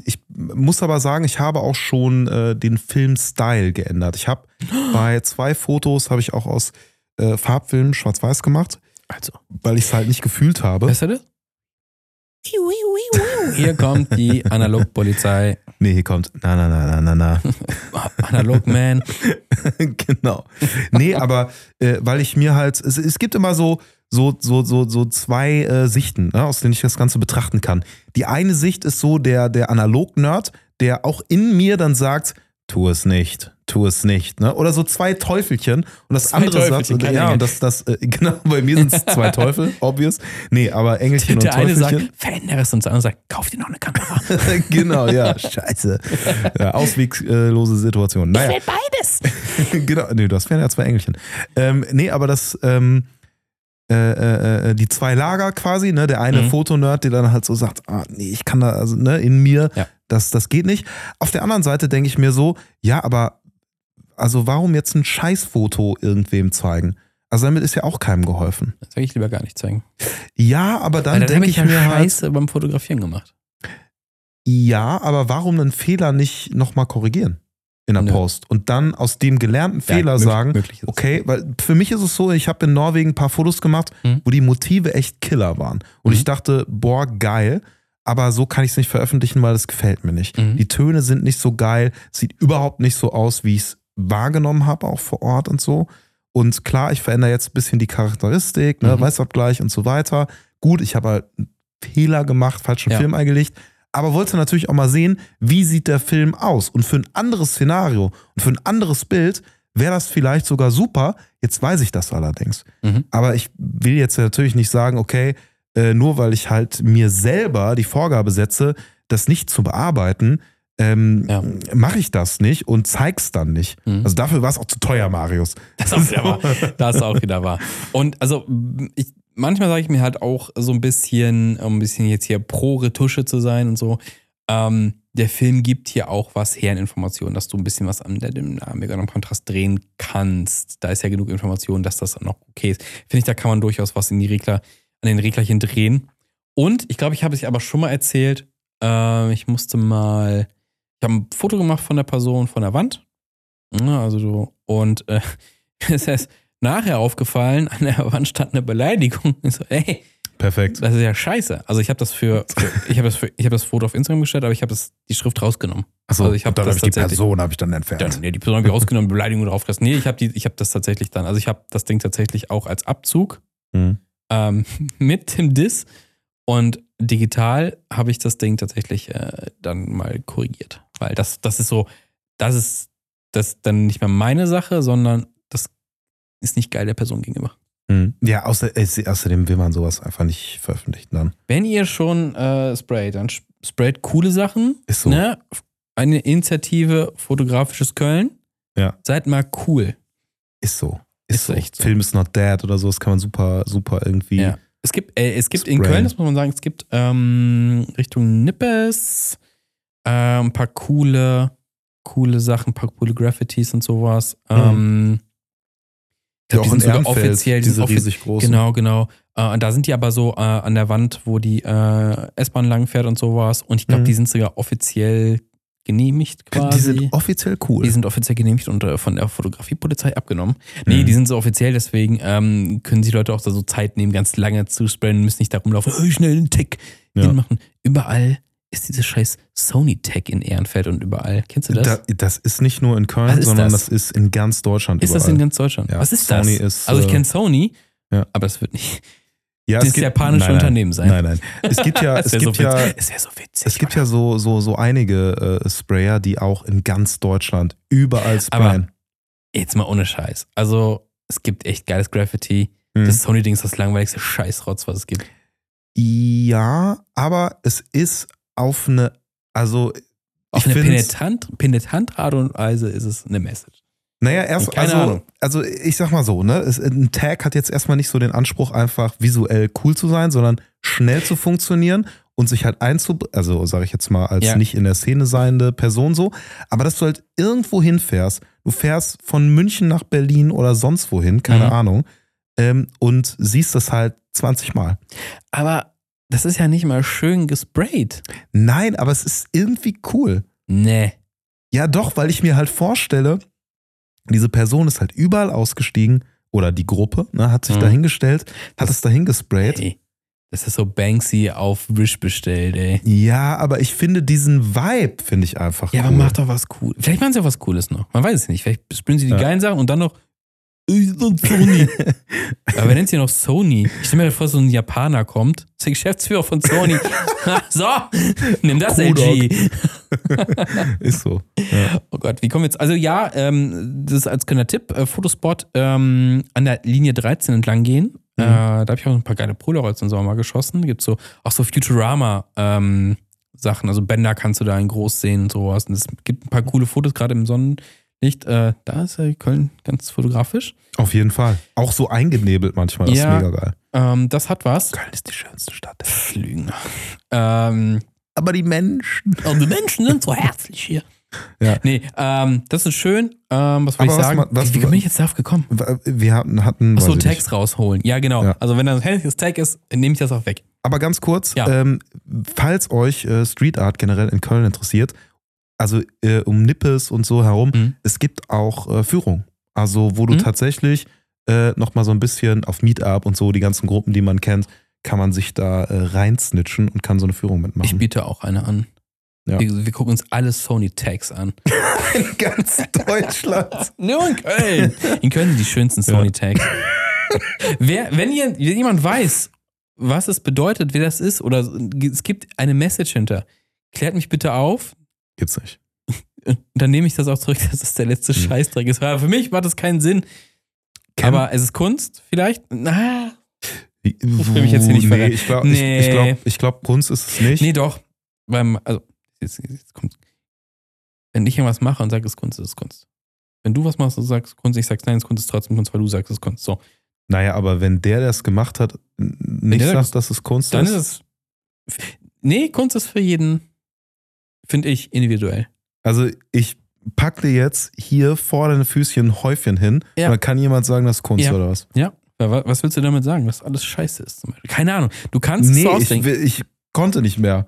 ich muss aber sagen, ich habe auch schon äh, den Filmstyle geändert. Ich habe bei zwei Fotos, habe ich auch aus äh, Farbfilm schwarz-weiß gemacht, Also, weil ich es halt nicht gefühlt habe. weißt du das? Hier kommt die Analogpolizei. Nee, hier kommt. Na, na, na, na, na, Analogman. na. genau. Nee, aber äh, weil ich mir halt. Es, es gibt immer so. So, so, so, so zwei äh, Sichten, ne, aus denen ich das Ganze betrachten kann. Die eine Sicht ist so der, der Analog-Nerd, der auch in mir dann sagt, tu es nicht, tu es nicht. Ne? Oder so zwei Teufelchen. Und das Zwei andere keine ja, und das, das, äh, genau, bei mir sind es zwei Teufel, obvious. Nee, aber Engelchen und Der eine Teufelchen. sagt, verändere es und der andere sagt, kauf dir noch eine Kamera. genau, ja, scheiße. Ja, ausweglose Situation. Naja. will beides. genau, nee, das wären ja zwei Engelchen. Ähm, nee, aber das, ähm, äh, äh, die zwei Lager quasi, ne? Der eine Mhm. Fotonerd, der dann halt so sagt, ah, nee, ich kann da, also, ne, in mir, Ja. Das, das geht nicht. Auf der anderen Seite denke ich mir so, ja, aber, also warum jetzt ein Scheißfoto irgendwem zeigen? Also damit ist ja auch keinem geholfen. Das soll ich lieber gar nicht zeigen. Ja, aber dann dann denke ich ich mir halt, Scheiße beim Fotografieren gemacht. ja, aber warum einen Fehler nicht nochmal korrigieren in der Nö. Post und dann aus dem gelernten Fehler Ja, möglich- sagen, möglich es. Okay, weil für mich ist es so, ich habe in Norwegen ein paar Fotos gemacht, Mhm. wo die Motive echt Killer waren. Und Mhm. ich dachte, boah, geil, aber so kann ich es nicht veröffentlichen, weil das gefällt mir nicht. Mhm. Die Töne sind nicht so geil, sieht überhaupt nicht so aus, wie ich es wahrgenommen habe, auch vor Ort und so. Und klar, ich verändere jetzt ein bisschen die Charakteristik, ne, Mhm. Weißabgleich und so weiter. Gut, ich habe halt einen Fehler gemacht, falschen Ja. Film eingelegt, aber wollte natürlich auch mal sehen, wie sieht der Film aus. Und für ein anderes Szenario und für ein anderes Bild wäre das vielleicht sogar super. Jetzt weiß ich das allerdings. Mhm. Aber ich will jetzt natürlich nicht sagen, okay, äh, nur weil ich halt mir selber die Vorgabe setze, das nicht zu bearbeiten, ähm, Ja. mache ich das nicht und zeig's dann nicht. Mhm. Also dafür war es auch zu teuer, Marius. Das ist auch wieder wahr. Das ist auch wieder wahr. Und also ich, manchmal sage ich mir halt auch so ein bisschen, um ein bisschen jetzt hier pro Retusche zu sein und so, ähm, der Film gibt hier auch was her an Informationen, dass du ein bisschen was an der Dynamik und am Kontrast drehen kannst. Da ist ja genug Information, dass das noch okay ist. Finde ich, da kann man durchaus was in die Regler, an den Reglerchen drehen. Und ich glaube, ich habe es aber schon mal erzählt, äh, ich musste mal, ich habe ein Foto gemacht von der Person von der Wand. Ja, also so, und äh, es ist nachher aufgefallen, an der Wand stand eine Beleidigung. Ich so, ey, Perfekt. das ist ja scheiße. Also ich habe das für, für ich habe das für, ich habe das Foto auf Instagram gestellt, aber ich habe das die Schrift rausgenommen. Achso, Also ich hab habe ich die Person habe ich dann entfernt. Dann, nee, die Person habe ich rausgenommen, Beleidigung draufgelassen. Nee, ich habe die, ich habe das tatsächlich dann, also ich habe das Ding tatsächlich auch als Abzug Mhm. Ähm, mit dem Diss und digital habe ich das Ding tatsächlich äh, dann mal korrigiert, weil das, das ist so, das ist das dann nicht mehr meine Sache, sondern das ist nicht geil der Person gegenüber. Mhm. Ja, außer, äh, außerdem will man sowas einfach nicht veröffentlichen dann. Wenn ihr schon äh, sprayt, dann sp- sprayt coole Sachen. Ist so. Ne? Eine Initiative Fotografisches Köln. Ja. Seid mal cool. Ist so. Ist, Ist so. echt so. Film is not dead oder so, das kann man super, super irgendwie. Ja. Es gibt, äh, es gibt in. Köln, das muss man sagen, es gibt ähm, Richtung Nippes äh, ein paar coole, coole Sachen, ein paar coole Graffitis und sowas. Ähm, Die auch sind sogar Ehrenfeld, offiziell, die diese offi- riesig großen. Genau, genau. Äh, und da sind die aber so äh, an der Wand, wo die äh, S-Bahn langfährt und sowas. Und ich glaube, Mhm. die sind sogar offiziell genehmigt quasi. Die sind offiziell cool. Die sind offiziell genehmigt und äh, von der Fotografiepolizei abgenommen. Nee, Mhm. die sind so offiziell, deswegen ähm, können sich Leute auch da so Zeit nehmen, ganz lange zu sprayen, müssen nicht da rumlaufen, oh, schnell einen Tag Ja. hinmachen. Überall ist dieses scheiß Sony-Tag in Ehrenfeld und überall. Kennst du das? Da, das ist nicht nur in Köln, sondern das? das? ist in ganz Deutschland ist das überall. in ganz Deutschland? Ja, Was ist Sony das? ist, also ich äh, kenne Sony, ja. aber es wird nicht ja, das japanische nein, nein, Unternehmen sein. Nein, nein. Es gibt ja, es gibt so ja, es so witzig. es gibt ja so, so, so einige äh, Sprayer, die auch in ganz Deutschland überall sprayen. Jetzt mal ohne Scheiß. Also, es gibt echt geiles Graffiti. Mhm. Das Sony-Ding ist das langweiligste Scheißrotz, was es gibt. ja, aber es ist auf eine, also Auf Ich eine penetrant, penetrant Art und Weise ist es eine Message. Naja, erst, Keine also, Ahnung. also ich sag mal so, ne, es, ein Tag hat jetzt erstmal nicht so den Anspruch, einfach visuell cool zu sein, sondern schnell zu funktionieren und sich halt einzubringen, also sage ich jetzt mal, als Ja. nicht in der Szene seiende Person so, aber dass du halt irgendwo hinfährst, du fährst von München nach Berlin oder sonst wohin, keine Mhm. Ahnung, ähm, und siehst das halt 20 Mal. Aber das ist ja nicht mal schön gesprayt. Nein, aber es ist irgendwie cool. Nee. Ja, doch, weil ich mir halt vorstelle, diese Person ist halt überall ausgestiegen oder die Gruppe, ne, hat sich Mhm. dahingestellt, hat Das- es dahin gesprayt Ey, Das ist so Banksy auf Wish bestellt, ey. Ja, aber ich finde diesen Vibe, finde ich einfach Ja, cool. aber mach doch was cool. Vielleicht machen sie auch was Cooles noch. Man weiß es nicht. Vielleicht spielen sie die Ja. geilen Sachen und dann noch und Sony. aber wer nennt sie noch Sony? Ich stelle mir vor, so ein Japaner kommt, ist der Geschäftsführer von Sony. so, nimm das, LG. Ist so. Ja. Oh Gott, wie kommen wir jetzt? Also ja, ähm, das ist als kleiner Tipp, äh, Fotospot ähm, an der Linie 13 entlang gehen. Mhm. Äh, da habe ich auch ein paar geile Polaroids im Sommer geschossen. Gibt so auch so Futurama ähm, Sachen, also Bänder kannst du da in groß sehen und sowas. Und es gibt ein paar coole Fotos, gerade im Sonnenlicht. Äh, da ist äh, Köln ganz fotografisch. Auf jeden Fall. Auch so eingenebelt manchmal, das Ja. ist mega geil. Ähm, das hat was. Köln ist die schönste Stadt. Lügen. Ähm, Aber die Menschen. und die Menschen sind so herzlich hier. Ja. Nee, ähm, das ist schön. Ähm, was wollte ich was sagen? ma- was- wie, wie bin ich jetzt darauf gekommen? Wir hatten, hatten Achso, Tags rausholen. Ja, genau. Ja. Also wenn da ein hässliches Tag ist, nehme ich das auch weg. Aber ganz kurz, Ja. ähm, falls euch äh, Street Art generell in Köln interessiert, also äh, um Nippes und so herum, Mhm. es gibt auch äh, Führung. Also wo du Mhm. tatsächlich äh, nochmal so ein bisschen auf Meetup und so, die ganzen Gruppen, die man kennt, kann man sich da äh, reinsnitchen und kann so eine Führung Ich mitmachen. biete auch eine an. Ja. Wir, wir gucken uns alle Sony-Tags an. in ganz Deutschland. Nur in Köln. In Köln sind die schönsten Sony-Tags. Wer, wenn, ihr, wenn jemand weiß, was es bedeutet, wer das ist, oder es gibt eine Message hinter, klärt mich bitte auf. Gibt's nicht. Und dann nehme ich das auch zurück, dass das der letzte Hm. Scheißdreck ist. Weil für mich macht das keinen Sinn. Ken- Aber es ist Kunst, vielleicht? Na, Ich will mich jetzt hier nicht nee, verrennen. ich glaube, Nee. ich, ich glaub, ich glaub, Kunst ist es nicht. nee, doch. Weil, also, jetzt, jetzt kommt. Wenn ich irgendwas mache und sage, es ist Kunst, ist es Kunst. Wenn du was machst und sagst Kunst, ich sag's nein, es ist Kunst, ist trotzdem Kunst, weil du sagst, es ist Kunst. So. Naja, aber wenn der, der es gemacht hat, nicht sagt, das- dass es Kunst Dann ist, ist es. Nee, Kunst ist für jeden, finde ich, individuell. Also ich pack dir jetzt hier vor deine Füßchen ein Häufchen hin Ja. und dann kann jemand sagen, das ist Kunst Ja. oder was? Ja. Was willst du damit sagen? Dass alles scheiße ist? Keine Ahnung. Du kannst es Nee, ich, ausdenken. will- ich konnte nicht mehr.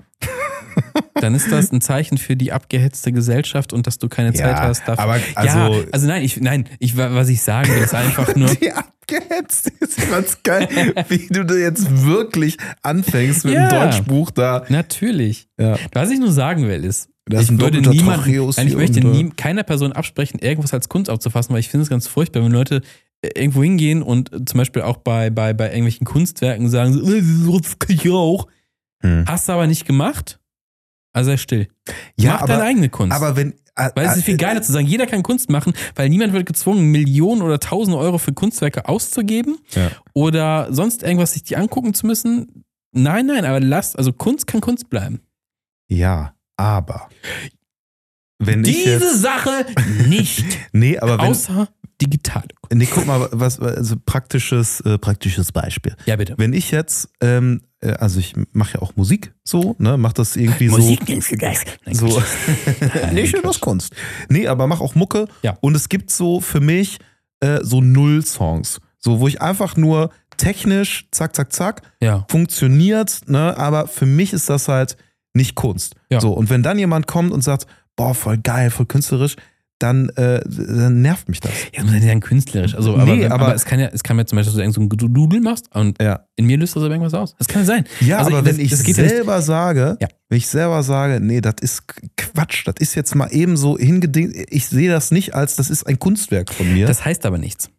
Dann ist das ein Zeichen für die abgehetzte Gesellschaft und dass du keine Zeit hast dafür. aber also, ja, also nein, ich, nein, ich, was ich sagen will, ist einfach nur. die abgehetzt ist. Fand's geil, wie du da jetzt wirklich anfängst mit Ja. dem Deutschbuch da. Natürlich. Ja. Was ich nur sagen will, ist, ich würde niemand, nein, ich möchte nie, keiner Person absprechen, irgendwas als Kunst aufzufassen, weil ich finde es ganz furchtbar, wenn Leute äh, irgendwo hingehen und äh, zum Beispiel auch bei, bei, bei irgendwelchen Kunstwerken sagen, so, äh, das kann ich auch. Hm. Hast du aber nicht gemacht, also sei still. Ja, Mach deine aber, eigene Kunst. aber wenn. äh, weil es ist viel äh, geiler zu sagen, jeder kann Kunst machen, weil niemand wird gezwungen, Millionen oder Tausende Euro für Kunstwerke auszugeben Ja. oder sonst irgendwas sich die angucken zu müssen. Nein, nein, aber lasst, also Kunst kann Kunst bleiben. Ja, aber. Wenn Diese. Sache nicht. Nee, aber wenn. Außer digitale Kunst. Nee, guck mal, was, also praktisches, äh, praktisches Beispiel. Ja, bitte. Wenn ich jetzt, ähm, äh, also ich mache ja auch Musik so, ne, mach das irgendwie Musik nennst du das? Nein, so. so Nein, nee, schön aus Kunst. Nee, aber mach auch Mucke. Ja. Und es gibt so für mich äh, so Null-Songs. So, wo ich einfach nur technisch, zack, zack, zack, Ja. funktioniert, ne, aber für mich ist das halt nicht Kunst. Ja. So, und wenn dann jemand kommt und sagt, boah, voll geil, voll künstlerisch, dann, äh, dann nervt mich das. Ich nicht sagen künstlerisch. Also, aber, Nee, wenn, aber, aber- es kann ja, es kann ja zum Beispiel, dass du irgend so ein Doodle machst und Ja. in mir löst das aber irgendwas aus. Das kann ja sein. Ja, Also, aber das- wenn ich ja nicht- selber sage, Ja. wenn ich selber sage, nee, das ist Quatsch, das ist jetzt mal eben so hingedingt, ich sehe das nicht als, das ist ein Kunstwerk von mir. Das heißt aber nichts.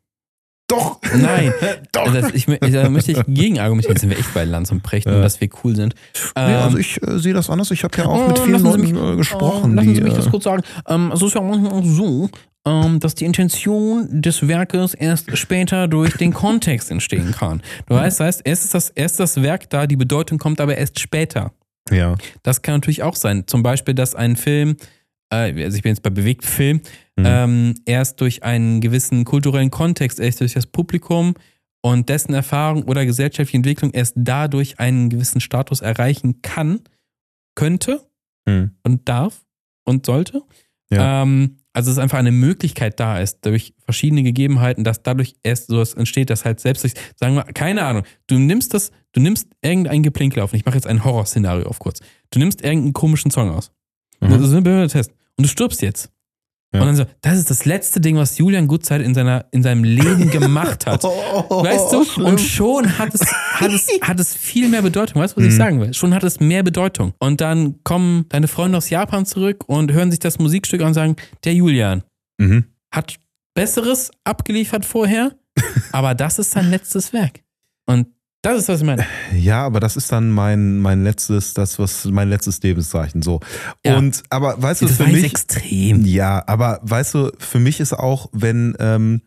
Doch! Nein. Doch! Also, das, ich, mö- da möchte ich gegen argumentieren. Jetzt sind wir echt bei Lanz und Precht und Ja. dass wir cool sind. nee, Ähm, also ich äh, sehe das anders. Ich habe ja auch Oh, mit vielen Leuten mich- äh, gesprochen. Oh, lassen Sie mich das äh, kurz sagen. Ähm, es ist ja manchmal so, ähm, dass die Intention des Werkes erst später durch den Kontext entstehen kann. Du weißt, das heißt, erst ist, das, erst das Werk da, die Bedeutung kommt aber erst später. ja. Das kann natürlich auch sein. Zum Beispiel, dass ein Film, äh, also ich bin jetzt bei Bewegtfilm, Mhm. ähm, erst durch einen gewissen kulturellen Kontext, erst durch das Publikum und dessen Erfahrung oder gesellschaftliche Entwicklung erst dadurch einen gewissen Status erreichen kann, könnte Hm. und darf und sollte. Ja. Ähm, also es ist einfach eine Möglichkeit da ist, durch verschiedene Gegebenheiten, dass dadurch erst sowas entsteht, dass halt selbst durch, sagen wir, keine Ahnung, du nimmst das, du nimmst irgendein Geplinkel auf, und ich mache jetzt ein Horrorszenario auf kurz. Du nimmst irgendeinen komischen Song aus. Mhm. Das ist ein Test. Und du stirbst jetzt. Ja. Und dann so, das ist das letzte Ding, was Julian Gutzeit in, seiner, in seinem Leben gemacht hat. Weißt du? schlimm. Und schon hat es, hat, es, hat es viel mehr Bedeutung. Weißt du, was ich Mhm. sagen will? Schon hat es mehr Bedeutung. Und dann kommen deine Freunde aus Japan zurück und hören sich das Musikstück an und sagen, der Julian Mhm. hat Besseres abgeliefert vorher, aber das ist sein letztes Werk. Und das ist, was ich meine. Ja, aber das ist dann mein, mein letztes, das, was mein letztes Lebenszeichen. So. Ja. Und aber weißt du, Das für mich. extrem. Ja, aber weißt du, für mich ist auch, wenn ähm,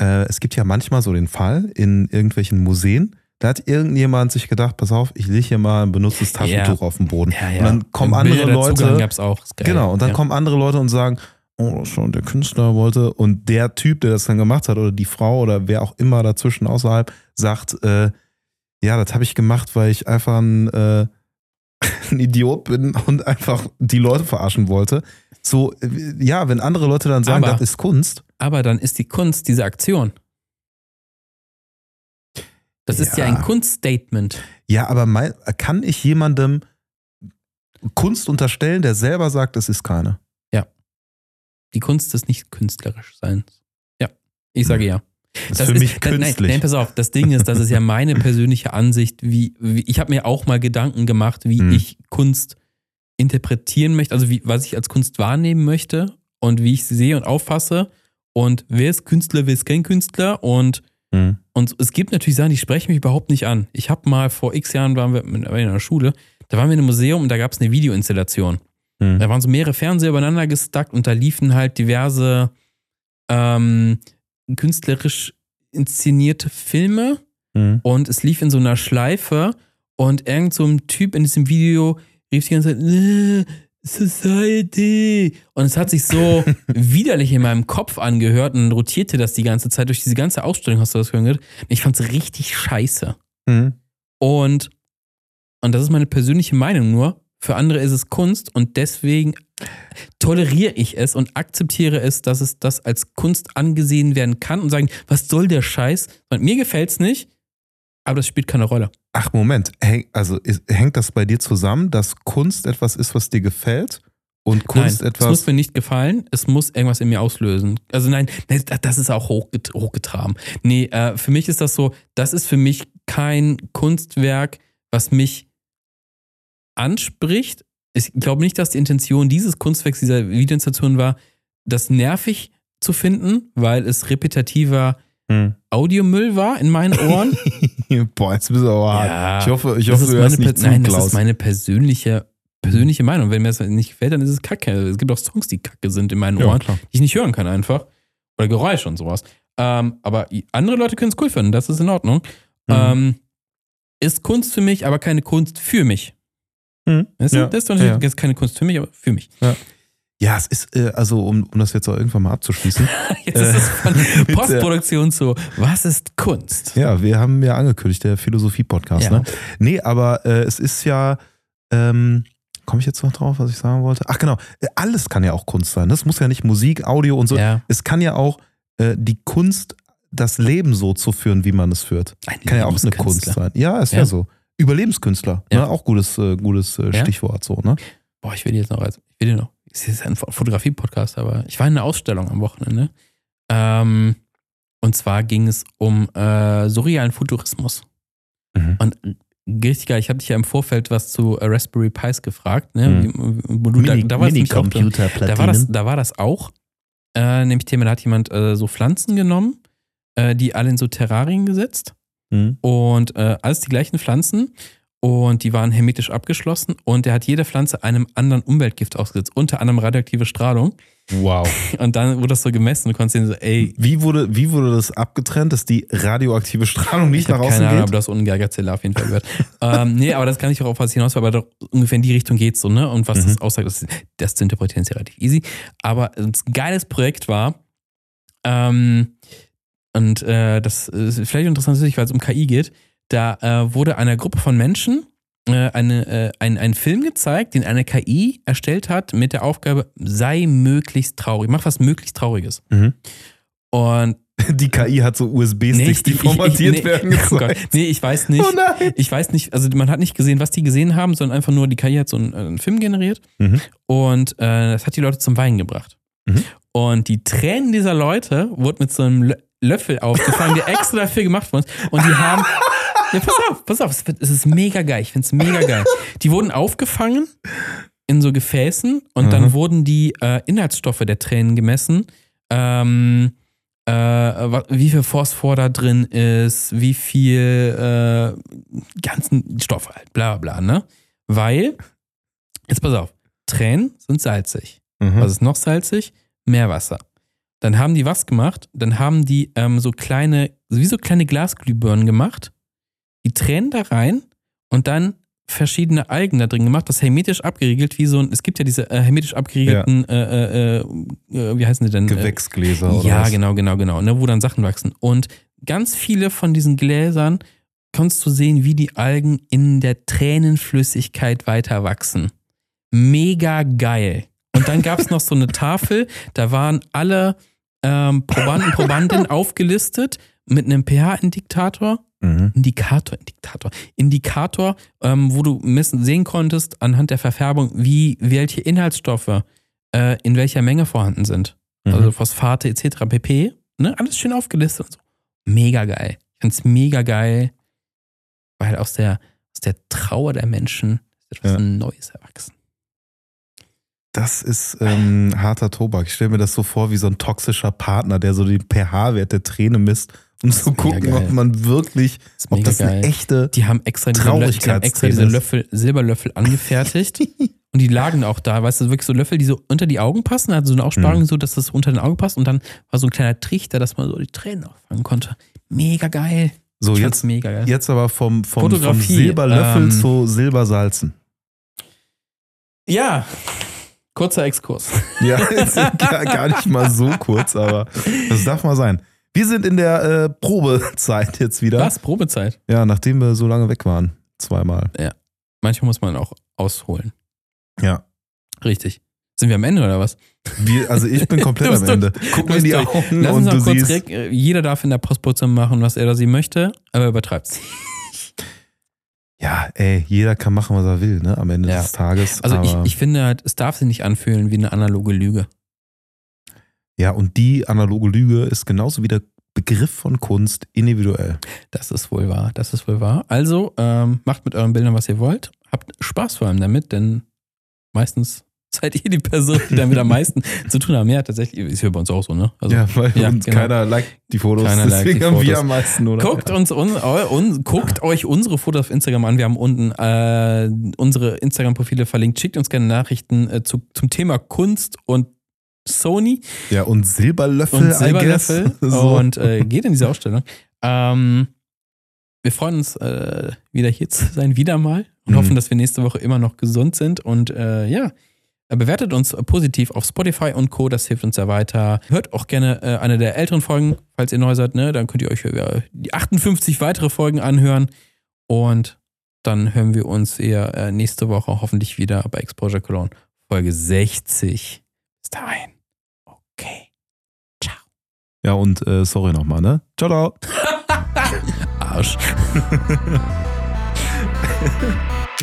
äh, es gibt ja manchmal so den Fall in irgendwelchen Museen, da hat irgendjemand sich gedacht, pass auf, ich lege hier mal ein benutztes Taschentuch auf den Boden. Ja, ja. Und dann kommen Bilder andere Leute. gab's auch. Genau, und dann ja. kommen andere Leute und sagen, oh, schon der Künstler wollte. Und der Typ, der das dann gemacht hat, oder die Frau oder wer auch immer dazwischen außerhalb, sagt, äh, ja, das habe ich gemacht, weil ich einfach ein, äh, ein Idiot bin und einfach die Leute verarschen wollte. So, äh, ja, wenn andere Leute dann sagen, Aber- das ist Kunst, Aber dann ist die Kunst diese Aktion. Das ist ja Ja. ein Kunststatement. ja, aber mein, kann ich jemandem Kunst unterstellen, der selber sagt, es ist keine? Die Kunst des nicht künstlerisch Seins. Ja, ich sage ja. Das ist für mich künstlich. Nein, nein, pass auf, das Ding ist, das ist ja meine persönliche Ansicht, wie, wie ich habe mir auch mal Gedanken gemacht, wie Mhm. ich Kunst interpretieren möchte, also wie, was ich als Kunst wahrnehmen möchte und wie ich sie sehe und auffasse und wer ist Künstler, wer ist kein Künstler und Mhm. Und es gibt natürlich Sachen, die sprechen mich überhaupt nicht an. Ich habe mal vor x Jahren waren wir in einer Schule, da waren wir in einem Museum und da gab es eine Videoinstallation. Mhm. Da waren so mehrere Fernseher übereinander gestackt und da liefen halt diverse ähm, künstlerisch inszenierte Filme Mhm. und es lief in so einer Schleife und irgend so ein Typ in diesem Video rief die ganze Zeit, "Äh, Society. Und es hat sich so widerlich in meinem Kopf angehört und rotierte das die ganze Zeit. Durch diese ganze Ausstellung hast du das gehört. Ich fand es richtig scheiße. Mhm. Und, und das ist meine persönliche Meinung nur. Für andere ist es Kunst und deswegen toleriere ich es und akzeptiere es, dass es das als Kunst angesehen werden kann und sagen, was soll der Scheiß? Und mir gefällt es nicht, aber das spielt keine Rolle. Ach, Moment. Häng, also ist, hängt das bei dir zusammen, dass Kunst etwas ist, was dir gefällt? Und Kunst nein, es etwas. muss mir nicht gefallen, es muss irgendwas in mir auslösen. Also nein, das ist auch hochget hochgetraben. Nee, äh, für mich ist das so, das ist für mich kein Kunstwerk, was mich anspricht. Ich glaube nicht, dass die Intention dieses Kunstwerks, dieser Videoinstallation war, das nervig zu finden, weil es repetitiver Hm. Audiomüll war in meinen Ohren. Boah, jetzt bist du aber hart. Ja, Ich hoffe, ich das hoffe ist du hörst nicht zu, Nein, das Klaus. ist meine persönliche, persönliche Meinung. Wenn mir das nicht gefällt, dann ist es kacke. Es gibt auch Songs, die kacke sind in meinen ja, Ohren, klar. die ich nicht hören kann einfach. Oder Geräusche und sowas. Ähm, aber andere Leute können es cool finden, das ist in Ordnung. Mhm. Ähm, ist Kunst für mich, aber keine Kunst für mich. Mhm. Weißt du? Ja, Das ist doch ja. keine Kunst für mich, aber für mich. Ja, es ist, äh, also um, um das jetzt auch irgendwann mal abzuschließen. Jetzt ist es von Postproduktion zu, was ist Kunst? ja, wir haben ja angekündigt, der Philosophie-Podcast. Ja. Ne? Nee, aber äh, es ist ja, ähm, komme ich jetzt noch drauf, was ich sagen wollte? Ach genau, äh, alles kann ja auch Kunst sein. Das muss ja nicht Musik, Audio und so. Ja. Es kann ja auch äh, die Kunst, das Leben so zu führen, wie man es führt. Ein Kann ja auch eine Kunst sein. Ja, ist ja, Ja. so. Überlebenskünstler, Ja. ne? auch gutes, äh, gutes äh, Ja. Stichwort so, ne? Boah, ich will dir jetzt noch, also, ich will dir noch, es ist ein Fotografie-Podcast, aber ich war in einer Ausstellung am Wochenende. Ähm, und zwar ging es um äh, surrealen Futurismus. Mhm. Und richtig geil, ich habe dich ja im Vorfeld was zu äh, Raspberry Pis gefragt, ne? Mhm. Wo du, da, da, war das nämlich auch drin. da, war das, da war das auch. Äh, nämlich Thema, da hat jemand äh, so Pflanzen genommen, die alle in so Terrarien gesetzt. Mhm. Und äh, alles die gleichen Pflanzen und die waren hermetisch abgeschlossen und der hat jeder Pflanze einem anderen Umweltgift ausgesetzt, unter anderem radioaktive Strahlung. Wow. Und dann wurde das so gemessen. Du konntest sehen, so, ey, Wie wurde, wie wurde das abgetrennt, dass die radioaktive Strahlung nicht ich nach außen keine Ahnung, geht? ob das unten Geigerzähler auf jeden Fall gehört. ähm, nee, aber das kann ich auch auf was hinaus, weil doch ungefähr in die Richtung geht so, ne? Und was Mhm. das aussagt, das, das zu interpretieren ist ja relativ easy. Aber ein geiles Projekt war, ähm, und äh, das ist vielleicht interessant, weil es um KI geht, da äh, wurde einer Gruppe von Menschen äh, eine, äh, ein, ein Film gezeigt, den eine KI erstellt hat mit der Aufgabe, sei möglichst traurig, mach was möglichst Trauriges. Mhm. Und Die KI hat so USB-Sticks, Nee, ich- die ich- formatiert ich- nee, werden. Oh gezeigt. Nee, ich weiß nicht. Oh. Ich weiß nicht, also man hat nicht gesehen, was die gesehen haben, sondern einfach nur, die KI hat so einen, äh, einen Film generiert Mhm. und äh, das hat die Leute zum Weinen gebracht. Mhm. Und die Tränen dieser Leute wurden mit so einem Löffel aufgefangen, der extra dafür gemacht wurde. Und die haben. Ja, pass auf, pass auf, es wird- es ist mega geil. Ich finde es mega geil. Die wurden aufgefangen in so Gefäßen und dann Mhm. wurden die äh, Inhaltsstoffe der Tränen gemessen. Ähm, äh, wie viel Phosphor da drin ist, wie viel äh, ganzen Stoffe halt, bla bla, bla, ne? Weil, jetzt pass auf, Tränen sind salzig. Mhm. Was ist noch salzig? Meerwasser. Dann haben die was gemacht? Dann haben die ähm, so kleine, wie so kleine Glasglühbirnen gemacht, die Tränen da rein und dann verschiedene Algen da drin gemacht, das hermetisch abgeriegelt, wie so ein, es gibt ja diese äh, hermetisch abgeriegelten, äh, äh, äh, wie heißen die denn? Äh, Gewächsgläser oder ja, was? genau, genau, genau, ne, wo dann Sachen wachsen. Und ganz viele von diesen Gläsern kannst du sehen, wie die Algen in der Tränenflüssigkeit weiter wachsen. Mega geil. Und dann gab es noch so eine Tafel, da waren alle ähm, Probanden, Probandinnen aufgelistet mit einem pH-Indikator. Mhm. Indikator, Indikator, Indikator, ähm, wo du messen, sehen konntest anhand der Verfärbung, wie welche Inhaltsstoffe äh, in welcher Menge vorhanden sind. Mhm. Also Phosphate etc. pp. Ne? Alles schön aufgelistet und so. Mega geil. Ich find's mega geil, weil aus der, aus der Trauer der Menschen ist etwas Ja. Neues erwachsen. Das ist ähm, harter Tobak. Ich stelle mir das so vor wie so ein toxischer Partner, der so den pH-Wert der Träne misst, um zu gucken, ob man wirklich, ob das eine geil. echte. Die haben extra diese, die haben extra diese. Löffel, Silberlöffel angefertigt. und die lagen auch da, weißt du, wirklich so Löffel, die so unter die Augen passen, also so eine Aussparung, Mhm. so, dass das unter den Augen passt. Und dann war so ein kleiner Trichter, dass man so die Tränen auffangen konnte. Mega geil. So, Ich jetzt, mega geil. jetzt aber vom, vom, vom Silberlöffel ähm, zu Silbersalzen. Ja, kurzer Exkurs. Ja, gar, gar nicht mal so kurz, aber das darf mal sein. Wir sind in der äh, Probezeit jetzt wieder. Was? Probezeit? Ja, nachdem wir so lange weg waren. Zweimal. Manchmal muss man auch ausholen. Ja. Richtig. Sind wir am Ende oder was? Wir, also ich bin komplett am Ende. Guck mir in die durch. Augen Lass und uns du kurz siehst. äh, jeder darf in der Postproduktion machen, was er oder sie möchte, aber übertreibt's. Ja, ey, jeder kann machen, was er will, ne? Am Ende Ja. des Tages. Also ich, ich finde halt, es darf sich nicht anfühlen wie eine analoge Lüge. ja, und die analoge Lüge ist genauso wie der Begriff von Kunst individuell. Das ist wohl wahr, das ist wohl wahr. Also ähm, macht mit euren Bildern, was ihr wollt. Habt Spaß vor allem damit, denn meistens seid ihr die Person, die damit am meisten zu tun haben. Ja, tatsächlich, ist ja bei uns auch so, ne? Also, ja, weil ja, genau. keiner liked die Fotos. Keiner deswegen haben wir am meisten, oder? Guckt, uns, un, un, guckt euch unsere Fotos auf Instagram an. Wir haben unten äh, unsere Instagram-Profile verlinkt. Schickt uns gerne Nachrichten äh, zu, zum Thema Kunst und Sony Ja, und Silberlöffel, und Silberlöffel. So. und äh, geht in diese Ausstellung. Ähm, wir freuen uns, äh, wieder hier zu sein, wieder mal und Mhm. hoffen, dass wir nächste Woche immer noch gesund sind. Und äh, ja, bewertet uns positiv auf Spotify und Co. Das hilft uns sehr weiter. Hört auch gerne äh, eine der älteren Folgen, falls ihr neu seid. Ne? Dann könnt ihr euch äh, die 58 weitere Folgen anhören. Und dann hören wir uns eher äh, nächste Woche hoffentlich wieder bei Exposure Cologne Folge 60. Bis dahin. Okay. Ja, und äh, sorry nochmal, ne? Ciao, ciao. Arsch.